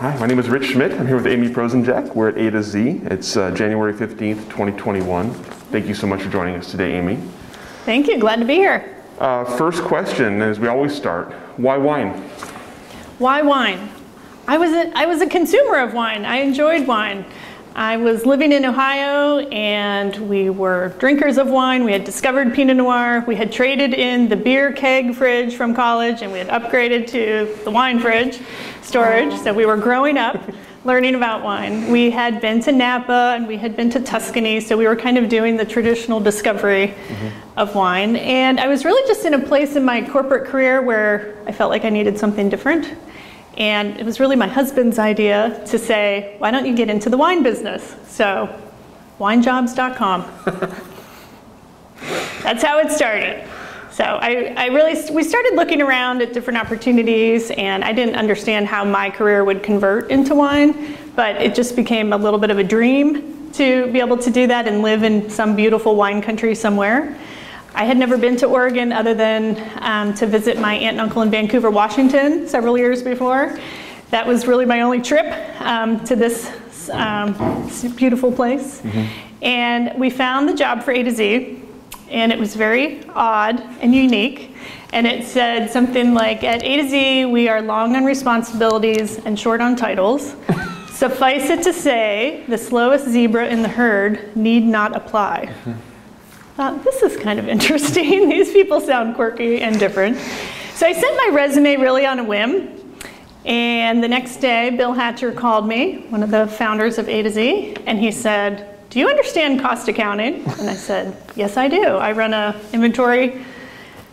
Hi, my name is Rich Schmidt. I'm here with Amy Prosenjak. We're at A to Z. It's uh, January 15th, 2021. Thank you so much for joining us today, Amy. Thank you. Glad to be here. Uh, first question, as we always start, why wine? Why wine? I was a, I was a consumer of wine. I enjoyed wine. I was living in Ohio and we were drinkers of wine. We had discovered Pinot Noir. We had traded in the beer keg fridge from college and we had upgraded to the wine fridge storage. So we were growing up learning about wine. We had been to Napa and we had been to Tuscany, so we were kind of doing the traditional discovery mm-hmm. of wine. And I was really just in a place in my corporate career where I felt like I needed something different. And it was really my husband's idea to say, why don't you get into the wine business? So, winejobs.com. That's how it started. So I, I really, we started looking around at different opportunities, and I didn't understand how my career would convert into wine, but it just became a little bit of a dream to be able to do that and live in some beautiful wine country somewhere. I had never been to Oregon other than um, to visit my aunt and uncle in Vancouver, Washington, several years before. That was really my only trip um, to this um, beautiful place. Mm-hmm. And we found the job for A to Z, and it was very odd and unique. And it said something like At A to Z, we are long on responsibilities and short on titles. Suffice it to say, the slowest zebra in the herd need not apply. Thought, this is kind of interesting. These people sound quirky and different. So I sent my resume really on a whim. And the next day, Bill Hatcher called me, one of the founders of A to Z, and he said, Do you understand cost accounting? And I said, Yes, I do. I run a inventory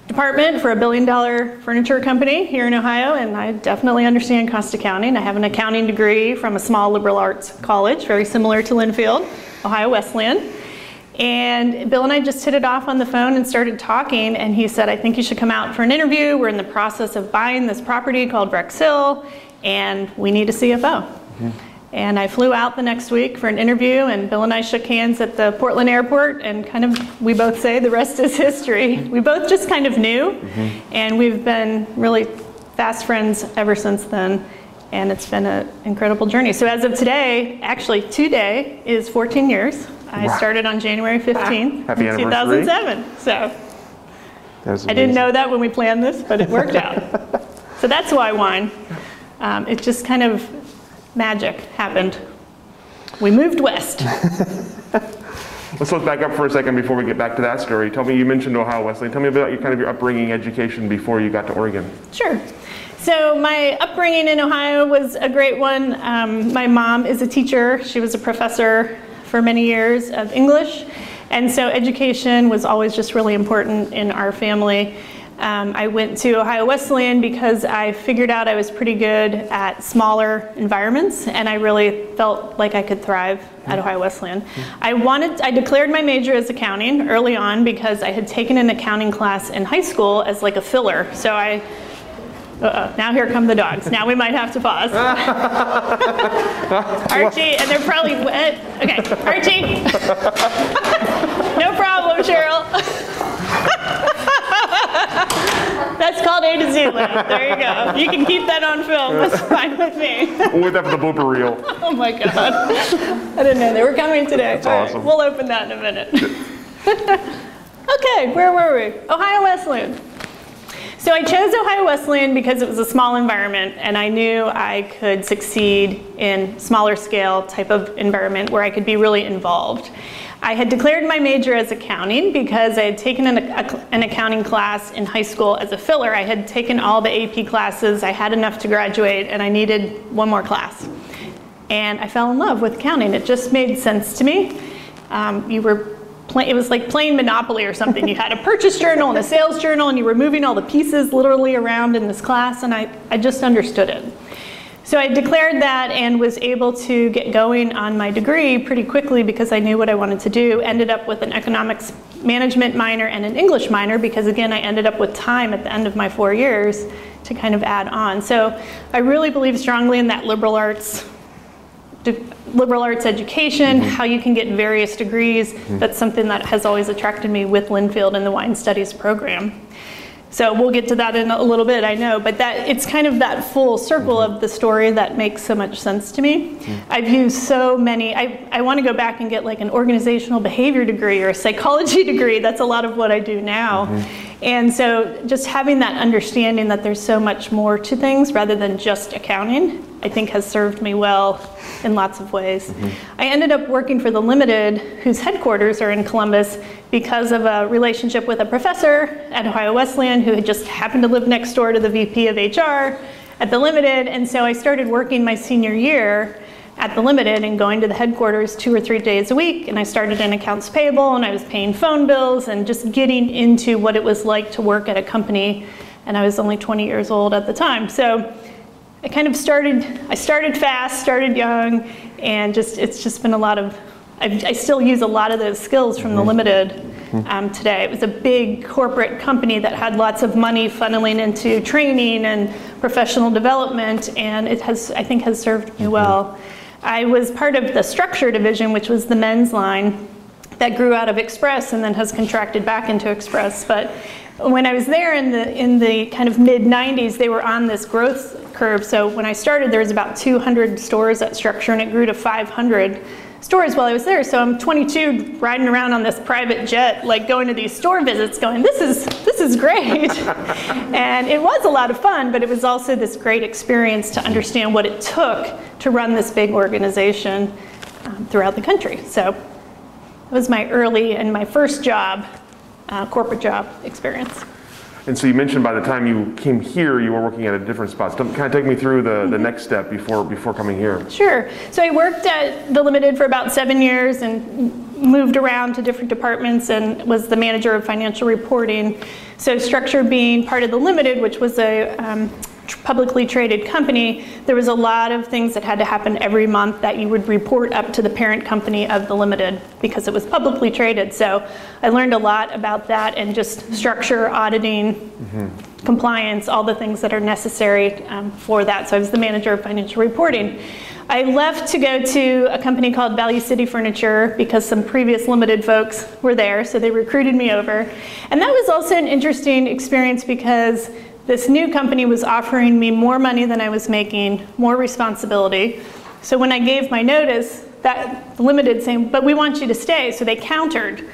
department for a billion dollar furniture company here in Ohio, and I definitely understand cost accounting. I have an accounting degree from a small liberal arts college, very similar to Linfield, Ohio Wesleyan. And Bill and I just hit it off on the phone and started talking. And he said, I think you should come out for an interview. We're in the process of buying this property called Rex Hill, and we need a CFO. Mm-hmm. And I flew out the next week for an interview, and Bill and I shook hands at the Portland airport, and kind of, we both say the rest is history. We both just kind of knew, mm-hmm. and we've been really fast friends ever since then. And it's been an incredible journey. So, as of today, actually, today is 14 years I wow. started on January 15th, Happy 2007. So I didn't know that when we planned this, but it worked out. so that's why wine. Um, it just kind of magic happened. We moved west. Let's look back up for a second before we get back to that story. Tell me, you mentioned Ohio Wesleyan. Tell me about your kind of your upbringing, education before you got to Oregon. Sure. So my upbringing in Ohio was a great one. Um, my mom is a teacher. She was a professor for many years of English. And so education was always just really important in our family. Um, I went to Ohio Wesleyan because I figured out I was pretty good at smaller environments, and I really felt like I could thrive at Ohio Wesleyan. I wanted, I declared my major as accounting early on because I had taken an accounting class in high school as like a filler. So I uh-oh, now here come the dogs. Now we might have to pause. Archie, and they're probably wet. Okay, Archie. no problem, Cheryl. That's called A to Z land. There you go. You can keep that on film. That's fine with me. We'll that for the blooper reel. Oh my god. I didn't know they were coming today. That's awesome. Right, we'll open that in a minute. okay, where were we? Ohio Wesleyan. So I chose Ohio Wesleyan because it was a small environment and I knew I could succeed in smaller scale type of environment where I could be really involved. I had declared my major as accounting because I had taken an, an, accounting class in high school as a filler. I had taken all the AP classes, I had enough to graduate, and I needed one more class. And I fell in love with accounting. It just made sense to me. Um, you were it was like playing Monopoly or something. You had a purchase journal and a sales journal, and you were moving all the pieces literally around in this class, and I, I just understood it. So I declared that and was able to get going on my degree pretty quickly because I knew what I wanted to do. Ended up with an economics management minor and an English minor because, again, I ended up with time at the end of my four years to kind of add on. So I really believe strongly in that liberal arts liberal arts education, mm-hmm. how you can get various degrees. Mm-hmm. That's something that has always attracted me with Linfield and the wine studies program. So we'll get to that in a little bit, I know, but that it's kind of that full circle of the story that makes so much sense to me. Mm-hmm. I've used so many, I, I want to go back and get like an organizational behavior degree or a psychology degree. That's a lot of what I do now. Mm-hmm. And so just having that understanding that there's so much more to things rather than just accounting, I think has served me well in lots of ways. Mm-hmm. I ended up working for the Limited, whose headquarters are in Columbus, because of a relationship with a professor at Ohio Wesleyan who had just happened to live next door to the VP of HR at the Limited. And so I started working my senior year at the Limited and going to the headquarters two or three days a week. And I started in accounts payable and I was paying phone bills and just getting into what it was like to work at a company. And I was only 20 years old at the time. So I kind of started, I started fast, started young, and just it's just been a lot of, I, I still use a lot of those skills from the mm-hmm. Limited mm-hmm. um, today. It was a big corporate company that had lots of money funneling into training and professional development, and it has, I think, has served me mm-hmm. well. I was part of the structure division, which was the men's line that grew out of Express and then has contracted back into Express. But when I was there in the in the kind of mid 90s, they were on this growth curve. So when I started, there was about 200 stores at Structure, and it grew to 500 stores while I was there. So I'm 22, riding around on this private jet, like going to these store visits, going, "This is this is great," and it was a lot of fun. But it was also this great experience to understand what it took to run this big organization um, throughout the country. So it was my early and my first job, uh, corporate job experience. And so you mentioned by the time you came here, you were working at a different spot. So kind of take me through the, mm-hmm. the next step before before coming here. Sure. So I worked at the Limited for about seven years and moved around to different departments and was the manager of financial reporting. So structure being part of the Limited, which was a um, publicly traded company, there was a lot of things that had to happen every month that you would report up to the parent company of the limited because it was publicly traded. So I learned a lot about that and just structure, auditing, mm-hmm. compliance, all the things that are necessary um, for that. So I was the manager of financial reporting. I left to go to a company called Value City Furniture because some previous limited folks were there, so they recruited me over. And that was also an interesting experience because this new company was offering me more money than I was making, more responsibility. So when I gave my notice, that limited saying, but we want you to stay. So they countered.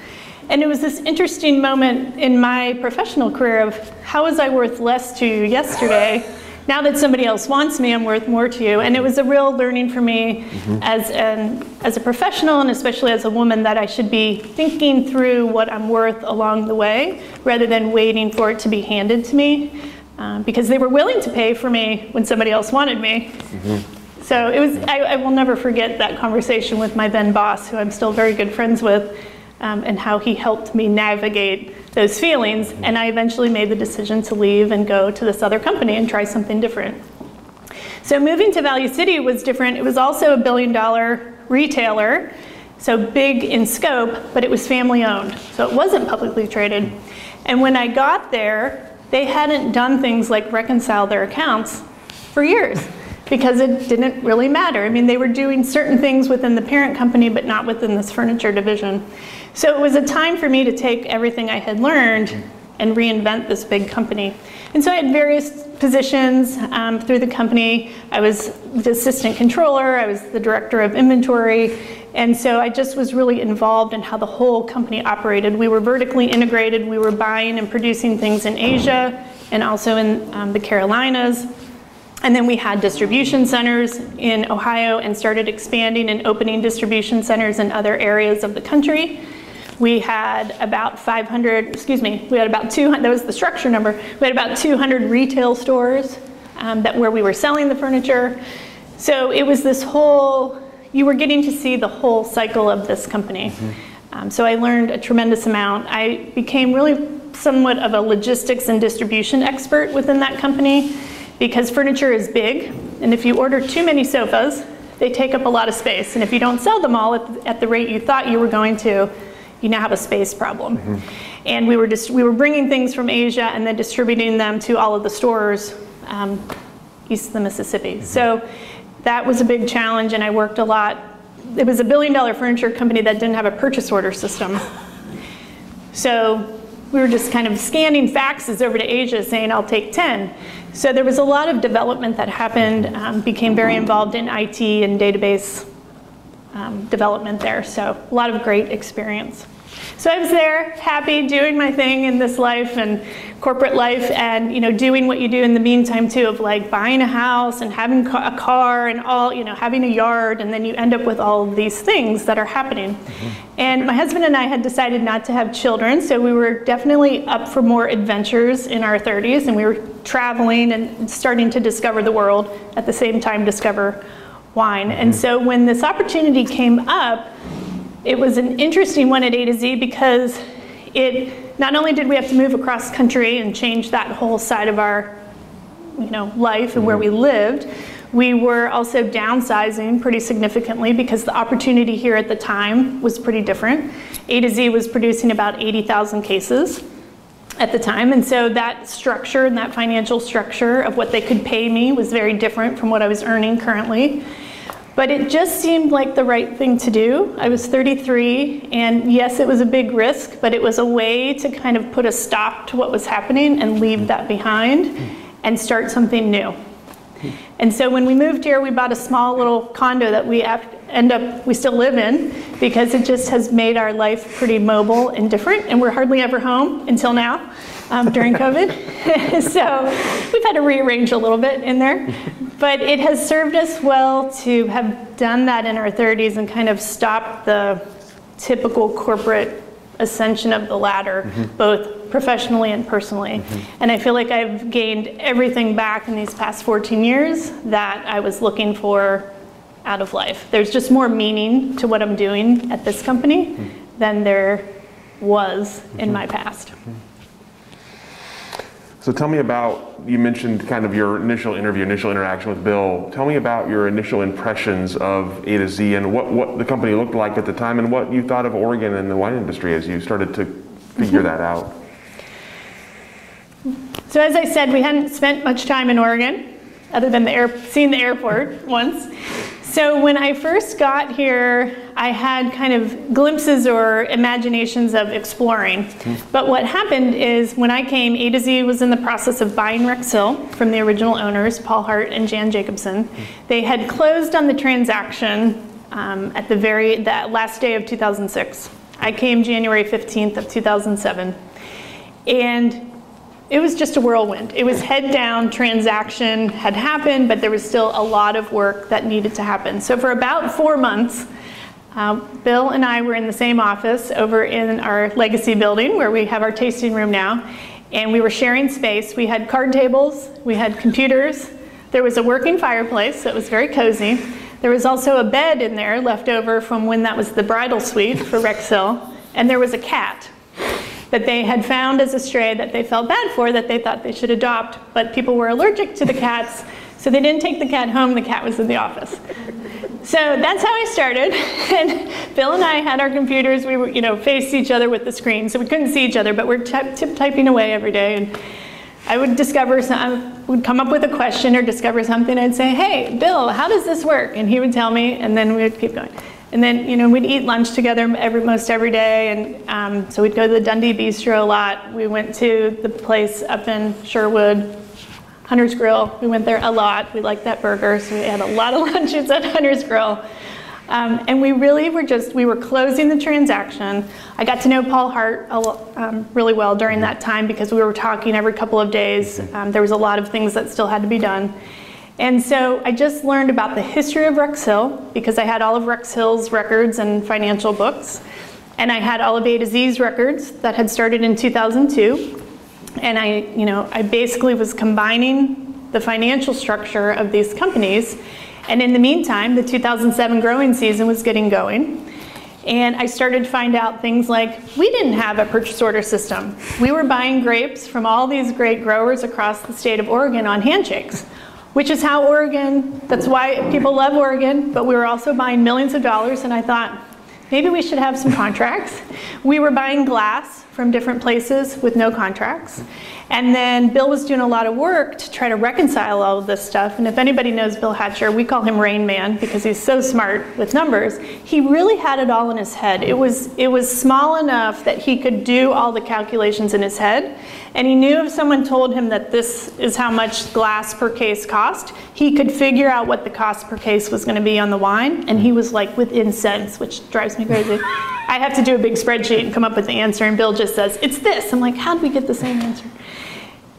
And it was this interesting moment in my professional career of how was I worth less to you yesterday? Now that somebody else wants me, I'm worth more to you. And it was a real learning for me mm-hmm. as, an, as a professional and especially as a woman that I should be thinking through what I'm worth along the way rather than waiting for it to be handed to me um, because they were willing to pay for me when somebody else wanted me. Mm-hmm. So it was, I, I, will never forget that conversation with my then boss, who I'm still very good friends with, um, and how he helped me navigate those feelings. Mm-hmm. And I eventually made the decision to leave and go to this other company and try something different. So moving to Value City was different. It was also a billion dollar retailer, so big in scope, but it was family owned. So it wasn't publicly traded. And when I got there, they hadn't done things like reconcile their accounts for years because it didn't really matter. I mean, they were doing certain things within the parent company, but not within this furniture division. So it was a time for me to take everything I had learned and reinvent this big company. And so I had various positions um, through the company. I was the assistant controller, I was the director of inventory, and so I just was really involved in how the whole company operated. We were vertically integrated, we were buying and producing things in Asia and also in um, the Carolinas. And then we had distribution centers in Ohio and started expanding and opening distribution centers in other areas of the country. We had about 500, excuse me, we had about 200, that was the structure number. We had about 200 retail stores um, that where we were selling the furniture. So it was this whole you were getting to see the whole cycle of this company. Mm-hmm. Um, so I learned a tremendous amount. I became really somewhat of a logistics and distribution expert within that company because furniture is big And if you order too many sofas, they take up a lot of space. And if you don't sell them all at the, at the rate you thought you were going to, you now have a space problem. Mm-hmm. And we were, just, we were bringing things from Asia and then distributing them to all of the stores um, east of the Mississippi. Mm-hmm. So that was a big challenge, and I worked a lot. It was a billion dollar furniture company that didn't have a purchase order system. So we were just kind of scanning faxes over to Asia saying, I'll take 10. So there was a lot of development that happened, um, became very involved in IT and database um, development there. So a lot of great experience. So I was there, happy, doing my thing in this life and corporate life, and you know, doing what you do in the meantime too, of like buying a house and having a car and all, you know, having a yard, and then you end up with all of these things that are happening. Mm-hmm. And my husband and I had decided not to have children, so we were definitely up for more adventures in our 30s, and we were traveling and starting to discover the world at the same time discover wine. Mm-hmm. And so when this opportunity came up, it was an interesting one at A to Z because it not only did we have to move across country and change that whole side of our you know life and where we mm-hmm. lived we were also downsizing pretty significantly because the opportunity here at the time was pretty different a to z was producing about 80000 cases at the time and so that structure and that financial structure of what they could pay me was very different from what i was earning currently but it just seemed like the right thing to do. I was 33, and yes, it was a big risk, but it was a way to kind of put a stop to what was happening and leave that behind and start something new. And so when we moved here, we bought a small little condo that we end up, we still live in because it just has made our life pretty mobile and different, and we're hardly ever home until now um, during COVID. so we've had to rearrange a little bit in there. But it has served us well to have done that in our 30s and kind of stopped the typical corporate ascension of the ladder, mm-hmm. both professionally and personally. Mm-hmm. And I feel like I've gained everything back in these past 14 years that I was looking for out of life. There's just more meaning to what I'm doing at this company mm-hmm. than there was in mm-hmm. my past. So tell me about, you mentioned kind of your initial interview, initial interaction with Bill. Tell me about your initial impressions of A to Z and what, what the company looked like at the time and what you thought of Oregon and the wine industry as you started to figure that out. So as I said, we hadn't spent much time in Oregon other than the air, seeing the airport once. So when I first got here, I had kind of glimpses or imaginations of exploring. Mm-hmm. But what happened is when I came, A to Z was in the process of buying Rex Hill from the original owners, Paul Hart and Jan Jacobson. Mm-hmm. They had closed on the transaction um, at the very that last day of 2006. I came January 15th of 2007. And it was just a whirlwind. It was head down, transaction had happened, but there was still a lot of work that needed to happen. So for about four months, uh, Bill and I were in the same office over in our legacy building where we have our tasting room now, and we were sharing space. We had card tables, we had computers, there was a working fireplace that was very cozy. There was also a bed in there left over from when that was the bridal suite for Rex and there was a cat that they had found as a stray that they felt bad for that they thought they should adopt, but people were allergic to the cats, so they didn't take the cat home, the cat was in the office. So that's how I started. And Bill and I had our computers, we were, you know, faced each other with the screen, so we couldn't see each other, but we're typing away every day. And I would discover, some, I would come up with a question or discover something, I'd say, hey, Bill, how does this work? And he would tell me, and then we would keep going. And then, you know, we'd eat lunch together every, most every day. And um, so we'd go to the Dundee Bistro a lot. We went to the place up in Sherwood, Hunter's Grill. We went there a lot. We liked that burger, so we had a lot of lunches at Hunter's Grill. Um, and we really were just, we were closing the transaction. I got to know Paul Hart um, really well during that time because we were talking every couple of days. Um, there was a lot of things that still had to be done. And so I just learned about the history of Rex Hill because I had all of Rex Hill's records and financial books. And I had all of A to Z's records that had started in 2002. And I, you know, I basically was combining the financial structure of these companies. And in the meantime, the 2007 growing season was getting going. And I started to find out things like we didn't have a purchase order system. We were buying grapes from all these great growers across the state of Oregon on handshakes. Which is how Oregon, that's why people love Oregon, but we were also buying millions of dollars, and I thought, maybe we should have some contracts. We were buying glass from different places with no contracts. And then Bill was doing a lot of work to try to reconcile all of this stuff. And if anybody knows Bill Hatcher, we call him Rain Man because he's so smart with numbers. He really had it all in his head. It was, it was small enough that he could do all the calculations in his head. And he knew if someone told him that this is how much glass per case cost, he could figure out what the cost per case was going to be on the wine. And he was like within cents, which drives me crazy. I have to do a big spreadsheet and come up with the answer, and Bill just says, It's this. I'm like, How did we get the same answer?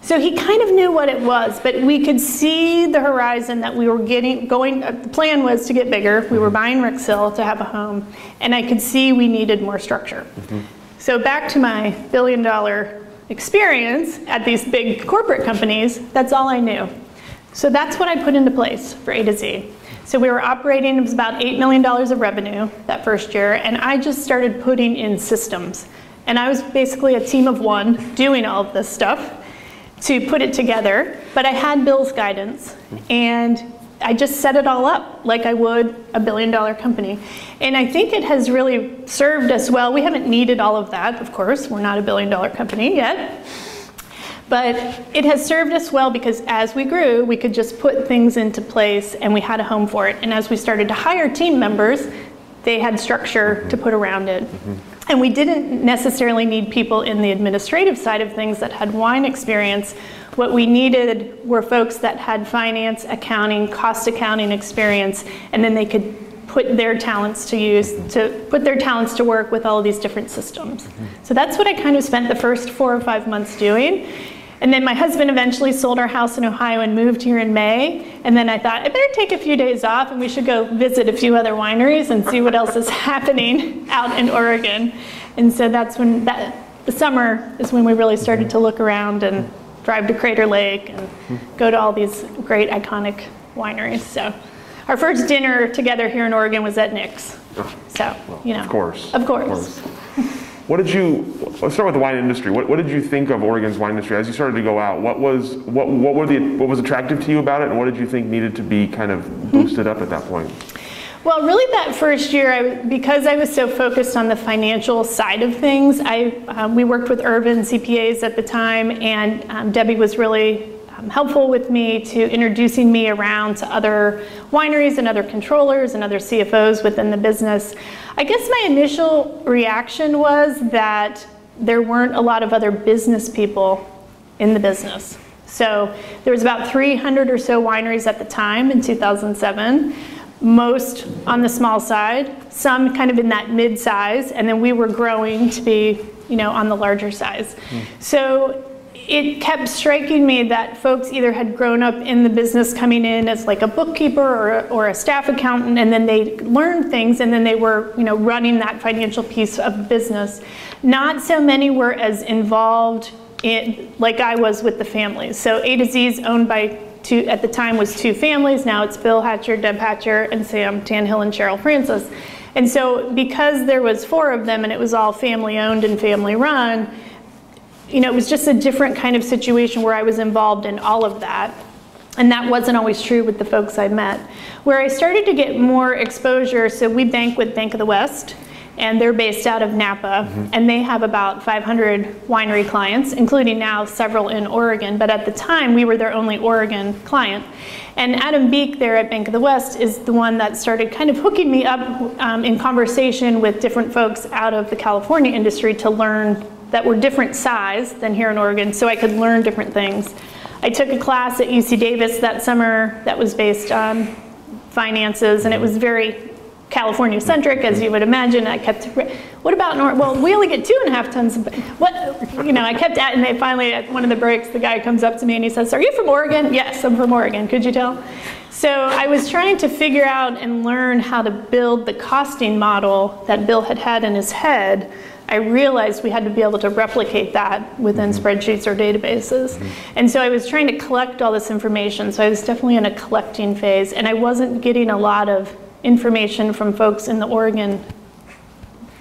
So he kind of knew what it was, but we could see the horizon that we were getting going. Uh, the plan was to get bigger. We were buying Rex to have a home, and I could see we needed more structure. Mm-hmm. So back to my billion dollar experience at these big corporate companies, that's all I knew. So that's what I put into place for A to Z. So we were operating, it was about $8 million of revenue that first year, and I just started putting in systems. And I was basically a team of one doing all of this stuff to put it together, but I had Bill's guidance and I just set it all up like I would a billion dollar company. And I think it has really served us well. We haven't needed all of that, of course, we're not a billion dollar company yet. But it has served us well because as we grew, we could just put things into place and we had a home for it. And as we started to hire team members, they had structure to put around it. Mm-hmm. And we didn't necessarily need people in the administrative side of things that had wine experience. What we needed were folks that had finance, accounting, cost accounting experience, and then they could put their talents to use to put their talents to work with all of these different systems. So that's what I kind of spent the first four or five months doing. And then my husband eventually sold our house in Ohio and moved here in May. And then I thought, I better take a few days off and we should go visit a few other wineries and see what else is happening out in Oregon. And so that's when that, the summer is when we really started to look around and drive to Crater Lake and go to all these great iconic wineries. So our first dinner together here in Oregon was at Nick's. Oh, so, you know. Of course. Of course. Of course. What did you? Let's start with the wine industry. What, what did you think of Oregon's wine industry as you started to go out? What was what what were the what was attractive to you about it, and what did you think needed to be kind of boosted up at that point? Well, really, that first year, I, because I was so focused on the financial side of things, I um, we worked with Urban CPAs at the time, and um, Debbie was really um, helpful with me to introducing me around to other wineries and other controllers and other CFOs within the business. I guess my initial reaction was that there weren't a lot of other business people in the business. So there was about 300 or so wineries at the time in 2007 most on the small side, some kind of in that mid size, and then we were growing to be, you know, on the larger size. Mm. So it kept striking me that folks either had grown up in the business coming in as like a bookkeeper or, or a staff accountant and then they learned things and then they were you know running that financial piece of business. Not so many were as involved in like i was with the families so a to z is owned by two at the time was two families. Now it's bill hatcher deb hatcher and sam tannahill and cheryl francis. And so because there was four of them and it was all family owned and family run you know, it was just a different kind of situation where I was involved in all of that. And that wasn't always true with the folks I met. Where I started to get more exposure, so we bank with Bank of the West, and they're based out of Napa, mm-hmm. and they have about 500 winery clients, including now several in Oregon. But at the time, we were their only Oregon client. And Adam Beek there at Bank of the West is the one that started kind of hooking me up um, in conversation with different folks out of the California industry to learn that were different size than here in Oregon, so I could learn different things. I took a class at UC Davis that summer that was based on finances, and it was very California centric, as you would imagine. I kept, what about North? Well, we only get two and a half tons. Of, what, you know, I kept at, and they finally, at one of the breaks, the guy comes up to me and he says, Are you from Oregon? Yes, I'm from Oregon. Could you tell? So I was trying to figure out and learn how to build the costing model that Bill had had in his head I realized we had to be able to replicate that within mm-hmm. spreadsheets or databases. Mm-hmm. And so I was trying to collect all this information. So I was definitely in a collecting phase, and I wasn't getting a lot of information from folks in the Oregon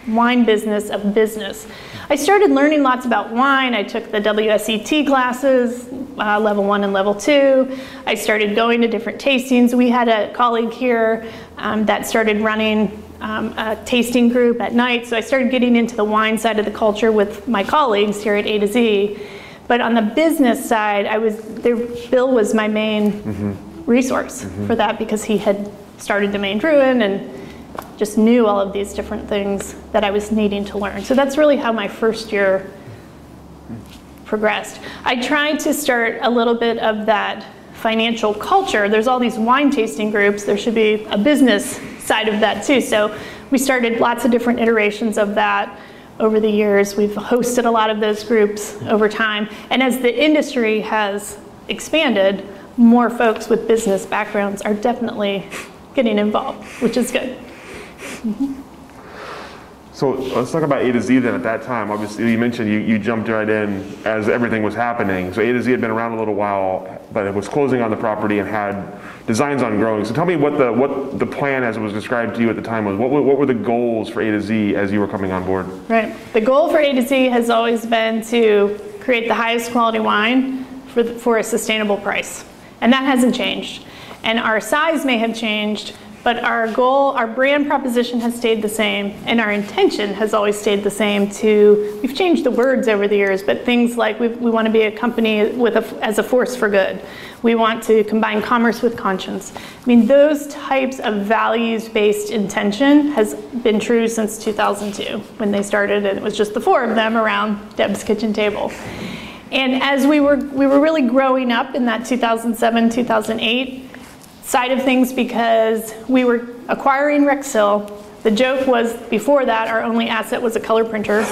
wine business of business. I started learning lots about wine. I took the WSET classes, uh, level one and level two. I started going to different tastings. We had a colleague here um, that started running um, a tasting group at night. So I started getting into the wine side of the culture with my colleagues here at A to Z. But on the business side, I was there. Bill was my main mm-hmm. resource mm-hmm. for that because he had started Domaine Drouhin and just knew all of these different things that I was needing to learn. So that's really how my first year progressed. I tried to start a little bit of that financial culture. There's all these wine tasting groups. There should be a business side of that too. So we started lots of different iterations of that over the years. We've hosted a lot of those groups over time. And as the industry has expanded, more folks with business backgrounds are definitely getting involved, which is good. Mm-hmm. So let's talk about A to Z then at that time. Obviously, you mentioned you, you jumped right in as everything was happening. So A to Z had been around a little while, but it was closing on the property and had designs on growing. So tell me what the what the plan as it was described to you at the time was. What what were the goals for A to Z as you were coming on board? Right. The goal for A to Z has always been to create the highest quality wine for, the, for a sustainable price. And that hasn't changed. And our size may have changed, but our goal, our brand proposition has stayed the same, and our intention has always stayed the same. To we've changed the words over the years, but things like we we want to be a company with a, as a force for good. We want to combine commerce with conscience. I mean, those types of values-based intention has been true since 2002 when they started, and it was just the four of them around Deb's kitchen table. And as we were we were really growing up in that 2007 2008 side of things because we were acquiring Rex Hill. The joke was before that, our only asset was a color printer,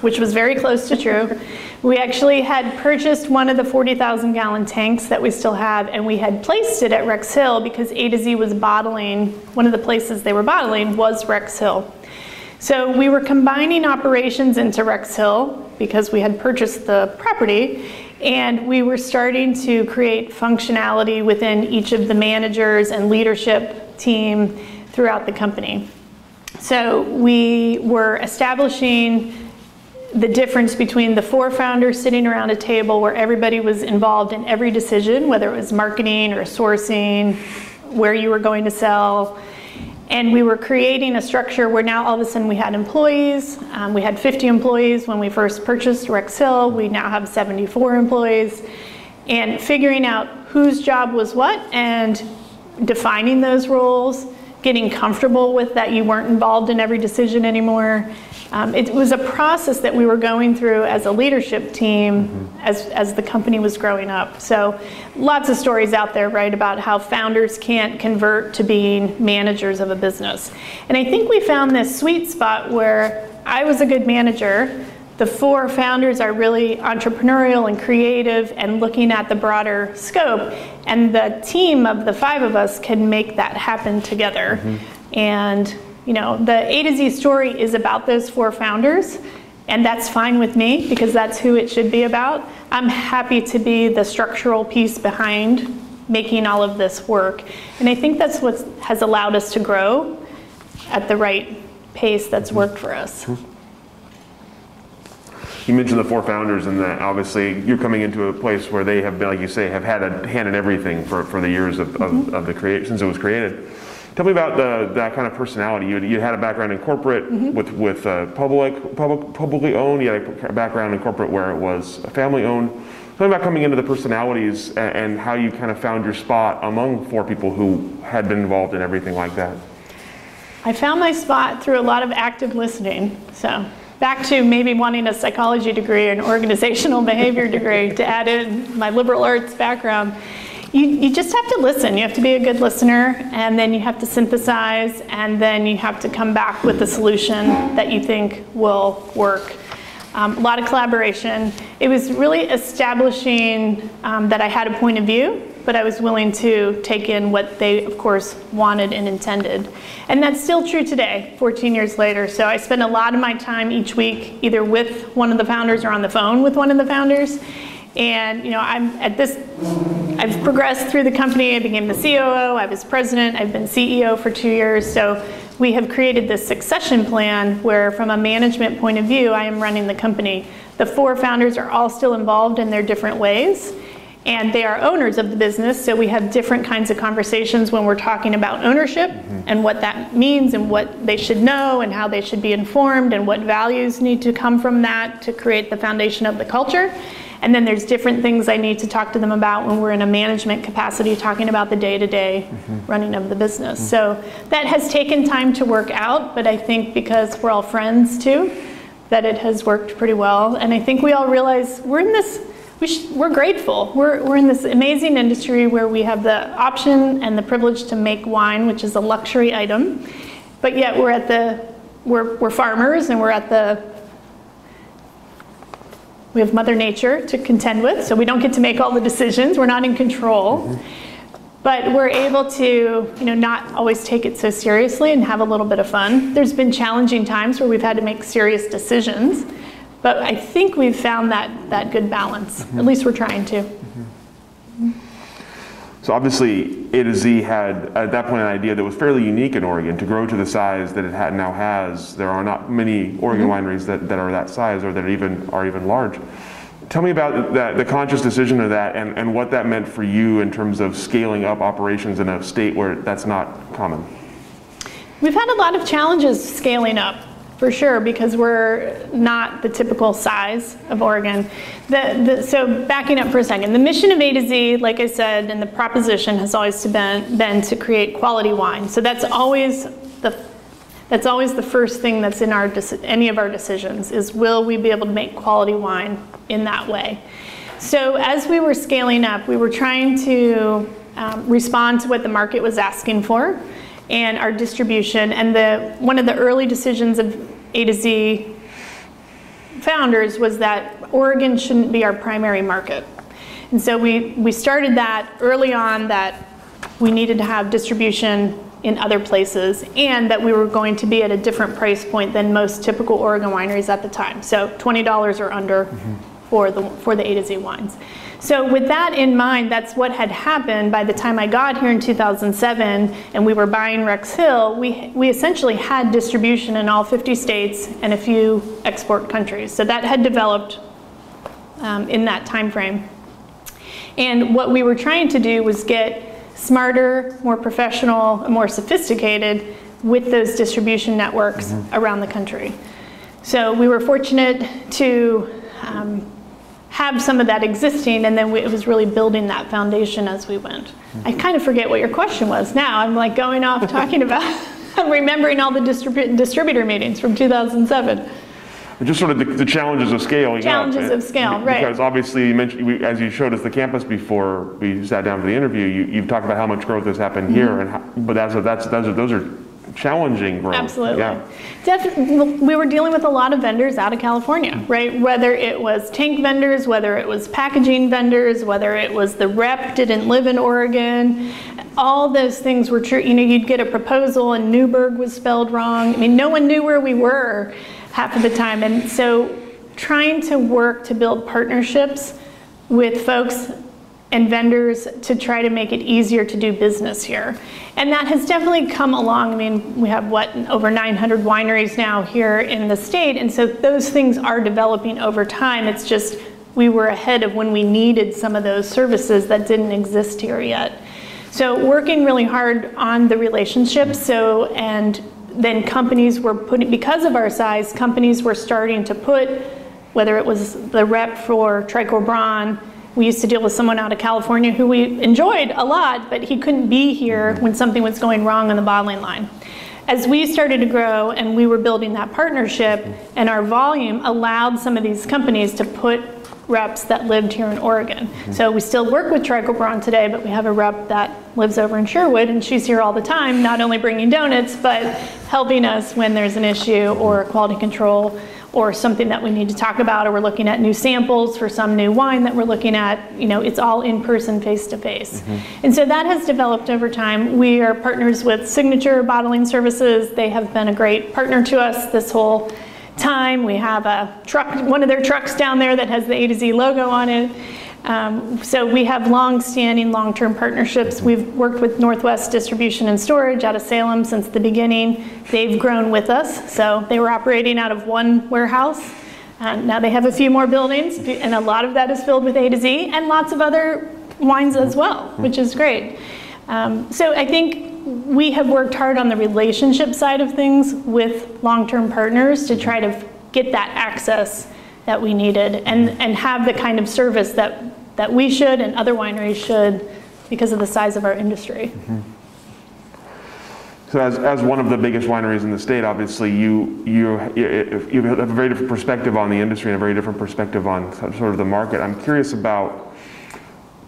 which was very close to true. We actually had purchased one of the 40,000 gallon tanks that we still have, and we had placed it at Rex Hill because A to Z was bottling, one of the places they were bottling was Rex Hill. So we were combining operations into Rex Hill because we had purchased the property, and we were starting to create functionality within each of the managers and leadership team throughout the company. So we were establishing the difference between the four founders sitting around a table where everybody was involved in every decision, whether it was marketing or sourcing, where you were going to sell, and we were creating a structure where now all of a sudden we had employees. Um, we had 50 employees when we first purchased Rex Hill. We now have 74 employees. And figuring out whose job was what and defining those roles, getting comfortable with that you weren't involved in every decision anymore, um, it was a process that we were going through as a leadership team mm-hmm. as, as the company was growing up. So, lots of stories out there, right, about how founders can't convert to being managers of a business. And I think we found this sweet spot where I was a good manager. The four founders are really entrepreneurial and creative and looking at the broader scope. And the team of the five of us can make that happen together. Mm-hmm. And you know, the A to Z story is about those four founders, and that's fine with me because that's who it should be about. I'm happy to be the structural piece behind making all of this work. And I think that's what has allowed us to grow at the right pace that's worked for us. You mentioned the four founders, and that obviously you're coming into a place where they have been, like you say, have had a hand in everything for, for the years of, mm-hmm. of, of the create since it was created. Tell me about the, that kind of personality. You, you had a background in corporate mm-hmm. with, with uh, public, public, publicly owned. You had a background in corporate where it was family owned. Tell me about coming into the personalities and, and how you kind of found your spot among four people who had been involved in everything like that. I found my spot through a lot of active listening. So back to maybe wanting a psychology degree, or an organizational behavior degree to add in my liberal arts background you, you just have to listen. You have to be a good listener, and then you have to synthesize, and then you have to come back with a solution that you think will work. Um, a lot of collaboration. It was really establishing um, that I had a point of view, but I was willing to take in what they, of course, wanted and intended. And that's still true today, 14 years later. So I spend a lot of my time each week either with one of the founders or on the phone with one of the founders. And you know, I'm at this. I've progressed through the company. I became the COO. I was president. I've been CEO for two years. So we have created this succession plan where, from a management point of view, I am running the company. The four founders are all still involved in their different ways, and they are owners of the business, so we have different kinds of conversations when we're talking about ownership mm-hmm. and what that means and what they should know and how they should be informed and what values need to come from that to create the foundation of the culture. And then there's different things I need to talk to them about when we're in a management capacity, talking about the day to day running of the business. Mm-hmm. So that has taken time to work out, but I think because we're all friends too, that it has worked pretty well. And I think we all realize we're in this, we sh- we're grateful. We're, we're in this amazing industry where we have the option and the privilege to make wine, which is a luxury item, but yet we're at the, we're, we're farmers and we're at the we have Mother Nature to contend with, so we don't get to make all the decisions. We're not in control. Mm-hmm. But we're able to, you know, not always take it so seriously and have a little bit of fun. There's been challenging times where we've had to make serious decisions, but I think we've found that, that good balance. Mm-hmm. At least we're trying to. Mm-hmm. So obviously, A to Z had at that point an idea that was fairly unique in Oregon to grow to the size that it had, now has. There are not many Oregon mm-hmm. wineries that, that are that size or that even are even large. Tell me about that, the conscious decision of that and, and what that meant for you in terms of scaling up operations in a state where that's not common. We've had a lot of challenges scaling up for sure, because we're not the typical size of Oregon. The, the, so backing up for a second, the mission of A to Z, like I said, and the proposition has always been, been to create quality wine. So that's always the that's always the first thing that's in our any of our decisions is will we be able to make quality wine in that way. So as we were scaling up, we were trying to um, respond to what the market was asking for and our distribution. And the one of the early decisions of A to Z founders was that Oregon shouldn't be our primary market. And so we, we started that early on that we needed to have distribution in other places and that we were going to be at a different price point than most typical Oregon wineries at the time. So $20 or under mm-hmm. for the for the A to Z wines. So, with that in mind, that's what had happened by the time I got here in 2007 and we were buying Rex Hill. We, we essentially had distribution in all 50 states and a few export countries. So, that had developed um, in that time frame. And what we were trying to do was get smarter, more professional, more sophisticated with those distribution networks mm-hmm. around the country. So, we were fortunate to. Um, have some of that existing, and then we, it was really building that foundation as we went. I kind of forget what your question was now. I'm like going off talking about, I'm remembering all the distribu- distributor meetings from 2007. Just sort of the, the challenges of scaling challenges up. of scale, right. Because obviously, you mentioned, we, as you showed us the campus before we sat down for the interview, you, have talked about how much growth has happened mm-hmm. here, and how, but that's, that's, those, are, those are challenging growth. Absolutely. Yeah. Definitely, we were dealing with a lot of vendors out of California, mm. right? Whether it was tank vendors, whether it was packaging vendors, whether it was the rep didn't live in Oregon, all those things were true. You know, you'd get a proposal and Newberg was spelled wrong. I mean, no one knew where we were half of the time. And so trying to work to build partnerships with folks and vendors to try to make it easier to do business here. And that has definitely come along. I mean, we have what, over 900 wineries now here in the state, and so those things are developing over time. It's just we were ahead of when we needed some of those services that didn't exist here yet. So working really hard on the relationships. So and then companies were putting because of our size, companies were starting to put whether it was the rep for Tricor Braun we used to deal with someone out of California who we enjoyed a lot, but he couldn't be here when something was going wrong on the bottling line. As we started to grow and we were building that partnership, and our volume allowed some of these companies to put reps that lived here in Oregon. Mm-hmm. So we still work with Tricor Braun today, but we have a rep that lives over in Sherwood, and she's here all the time, not only bringing donuts, but helping us when there's an issue or quality control or something that we need to talk about, or we're looking at new samples for some new wine that we're looking at. You know, it's all in person, face to face. And so that has developed over time. We are partners with Signature Bottling Services. They have been a great partner to us this whole time. We have a truck, one of their trucks down there that has the A to Z logo on it. Um, so we have long-standing, long-term partnerships. We've worked with Northwest Distribution and Storage out of Salem since the beginning. They've grown with us. So they were operating out of one warehouse. And now they have a few more buildings, and a lot of that is filled with A to Z, and lots of other wines as well, which is great. Um, so I think we have worked hard on the relationship side of things with long-term partners to try to get that access that we needed and, and have the kind of service that, that we should and other wineries should because of the size of our industry. Mm-hmm. So as, as one of the biggest wineries in the state, obviously you, you, you have a very different perspective on the industry and a very different perspective on sort of the market. I'm curious about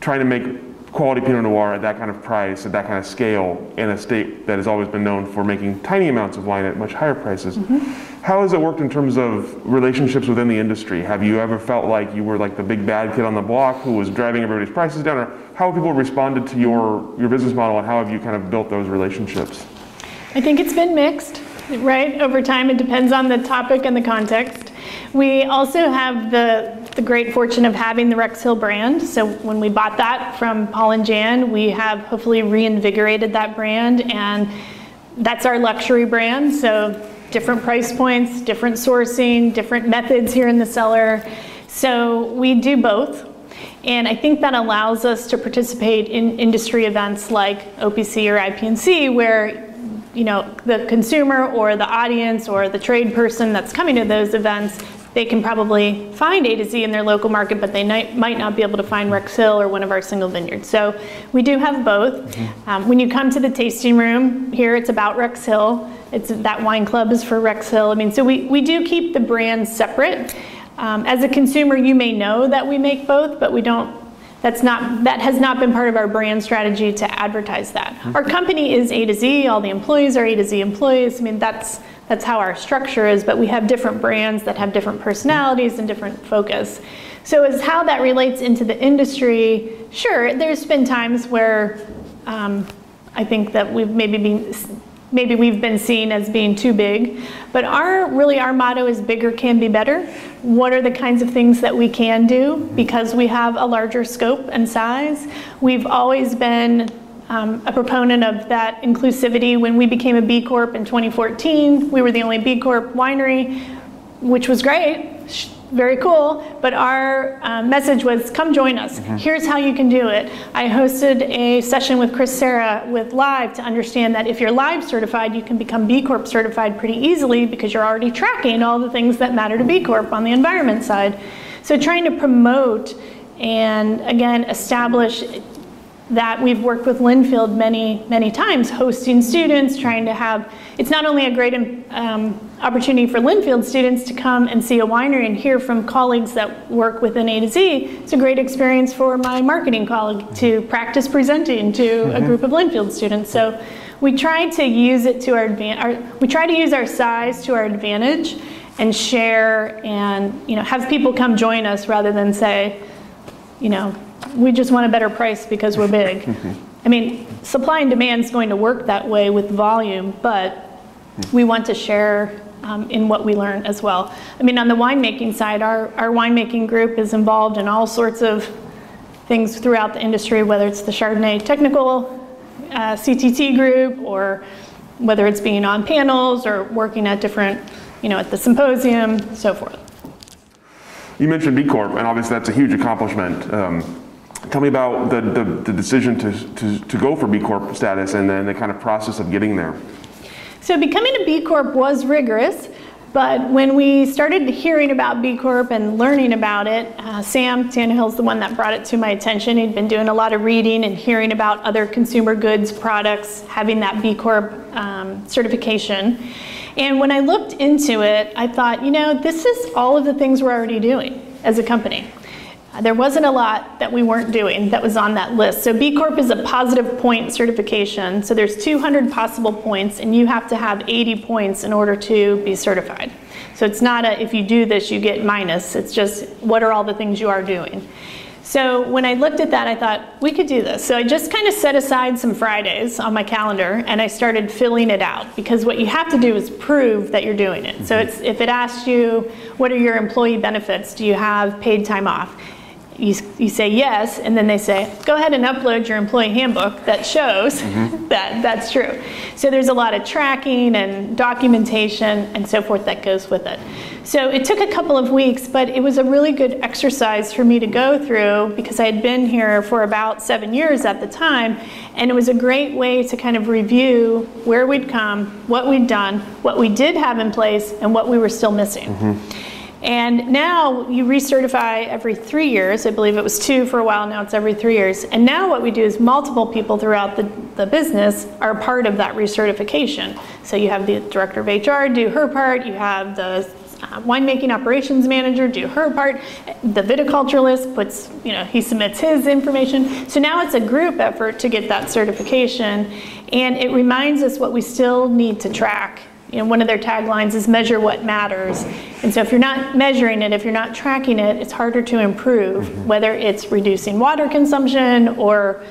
trying to make quality Pinot Noir at that kind of price, at that kind of scale, in a state that has always been known for making tiny amounts of wine at much higher prices. Mm-hmm. How has it worked in terms of relationships within the industry? Have you ever felt like you were like the big bad kid on the block who was driving everybody's prices down? Or how have people responded to your, your business model and how have you kind of built those relationships? I think it's been mixed, right? Over time, it depends on the topic and the context. We also have the the great fortune of having the Rex Hill brand. So when we bought that from Paul and Jan, we have hopefully reinvigorated that brand, and that's our luxury brand. So different price points, different sourcing, different methods here in the cellar. So we do both. And I think that allows us to participate in industry events like OPC or IPNC, where you know the consumer or the audience or the trade person that's coming to those events they can probably find A to Z in their local market, but they might not be able to find Rex Hill or one of our single vineyards. So we do have both. Mm-hmm. Um, when you come to the tasting room here, it's about Rex Hill. It's that wine club is for Rex Hill. I mean, so we, we do keep the brands separate. Um, as a consumer, you may know that we make both, but we don't. That's not that has not been part of our brand strategy to advertise that. Mm-hmm. Our company is A to Z. All the employees are A to Z employees. I mean, that's that's how our structure is, but we have different brands that have different personalities and different focus. So, as how that relates into the industry, sure, there's been times where um, I think that we've maybe been maybe we've been seen as being too big but our really our motto is bigger can be better. What are the kinds of things that we can do? Because we have a larger scope and size. We've always been um, a proponent of that inclusivity. When we became a B Corp in 2014, we were the only B Corp winery, which was great, very cool. But our uh, message was come join us. Mm-hmm. Here's how you can do it. I hosted a session with Chris Serra with Live to understand that if you're Live certified, you can become B Corp certified pretty easily because you're already tracking all the things that matter to B Corp on the environment side. So trying to promote and again establish that we've worked with Linfield many, many times, hosting students, trying to have, it's not only a great um, opportunity for Linfield students to come and see a winery and hear from colleagues that work within A to Z, it's a great experience for my marketing colleague to practice presenting to mm-hmm. a group of Linfield students. So we try to use it to our advantage, we try to use our size to our advantage and share and, you know, have people come join us rather than say, you know, we just want a better price because we're big. I mean, supply and demand is going to work that way with volume, but we want to share um, in what we learn as well. I mean, on the winemaking side, our, our winemaking group is involved in all sorts of things throughout the industry, whether it's the Chardonnay technical uh, CTT group or whether it's being on panels or working at different, you know, at the symposium, so forth. You mentioned B Corp, and obviously that's a huge accomplishment. Um, Tell me about the, the, the decision to, to, to go for B Corp status and then the kind of process of getting there. So, becoming a B Corp was rigorous, but when we started hearing about B Corp and learning about it, uh, Sam Tannahill's the one that brought it to my attention. He'd been doing a lot of reading and hearing about other consumer goods products having that B Corp um, certification. And when I looked into it, I thought, you know, this is all of the things we're already doing as a company. There wasn't a lot that we weren't doing that was on that list. So B Corp is a positive point certification. So there's 200 possible points and you have to have 80 points in order to be certified. So it's not a if you do this you get minus. It's just what are all the things you are doing. So when I looked at that, I thought we could do this. So I just kind of set aside some Fridays on my calendar and I started filling it out because what you have to do is prove that you're doing it. So mm-hmm. it's if it asks you what are your employee benefits, do you have paid time off? You, you say yes, and then they say, go ahead and upload your employee handbook that shows mm-hmm. that that's true. So there's a lot of tracking and documentation and so forth that goes with it. So it took a couple of weeks, but it was a really good exercise for me to go through because I had been here for about seven years at the time, and it was a great way to kind of review where we'd come, what we'd done, what we did have in place, and what we were still missing. Mm-hmm. And now you recertify every three years. I believe it was two for a while, now it's every three years. And now what we do is multiple people throughout the, the business are part of that recertification. So you have the director of HR do her part, you have the uh, winemaking operations manager do her part, the viticulturalist puts, you know, he submits his information. So now it's a group effort to get that certification, and it reminds us what we still need to track you know, one of their taglines is measure what matters. And so if you're not measuring it, if you're not tracking it, it's harder to improve, mm-hmm. whether it's reducing water consumption or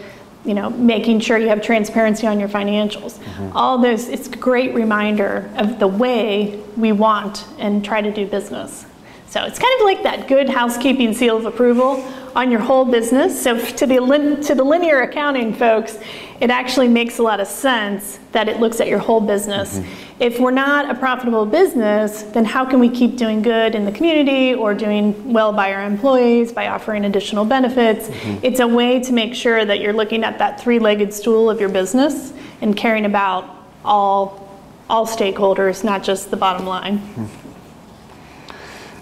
you know, making sure you have transparency on your financials. Mm-hmm. All those, it's a great reminder of the way we want and try to do business. So it's kind of like that good housekeeping seal of approval on your whole business. So to the, to the linear accounting folks, it actually makes a lot of sense that it looks at your whole business. Mm-hmm. If we're not a profitable business, then how can we keep doing good in the community or doing well by our employees by offering additional benefits? Mm-hmm. It's a way to make sure that you're looking at that three-legged stool of your business and caring about all, all stakeholders, not just the bottom line. Mm-hmm.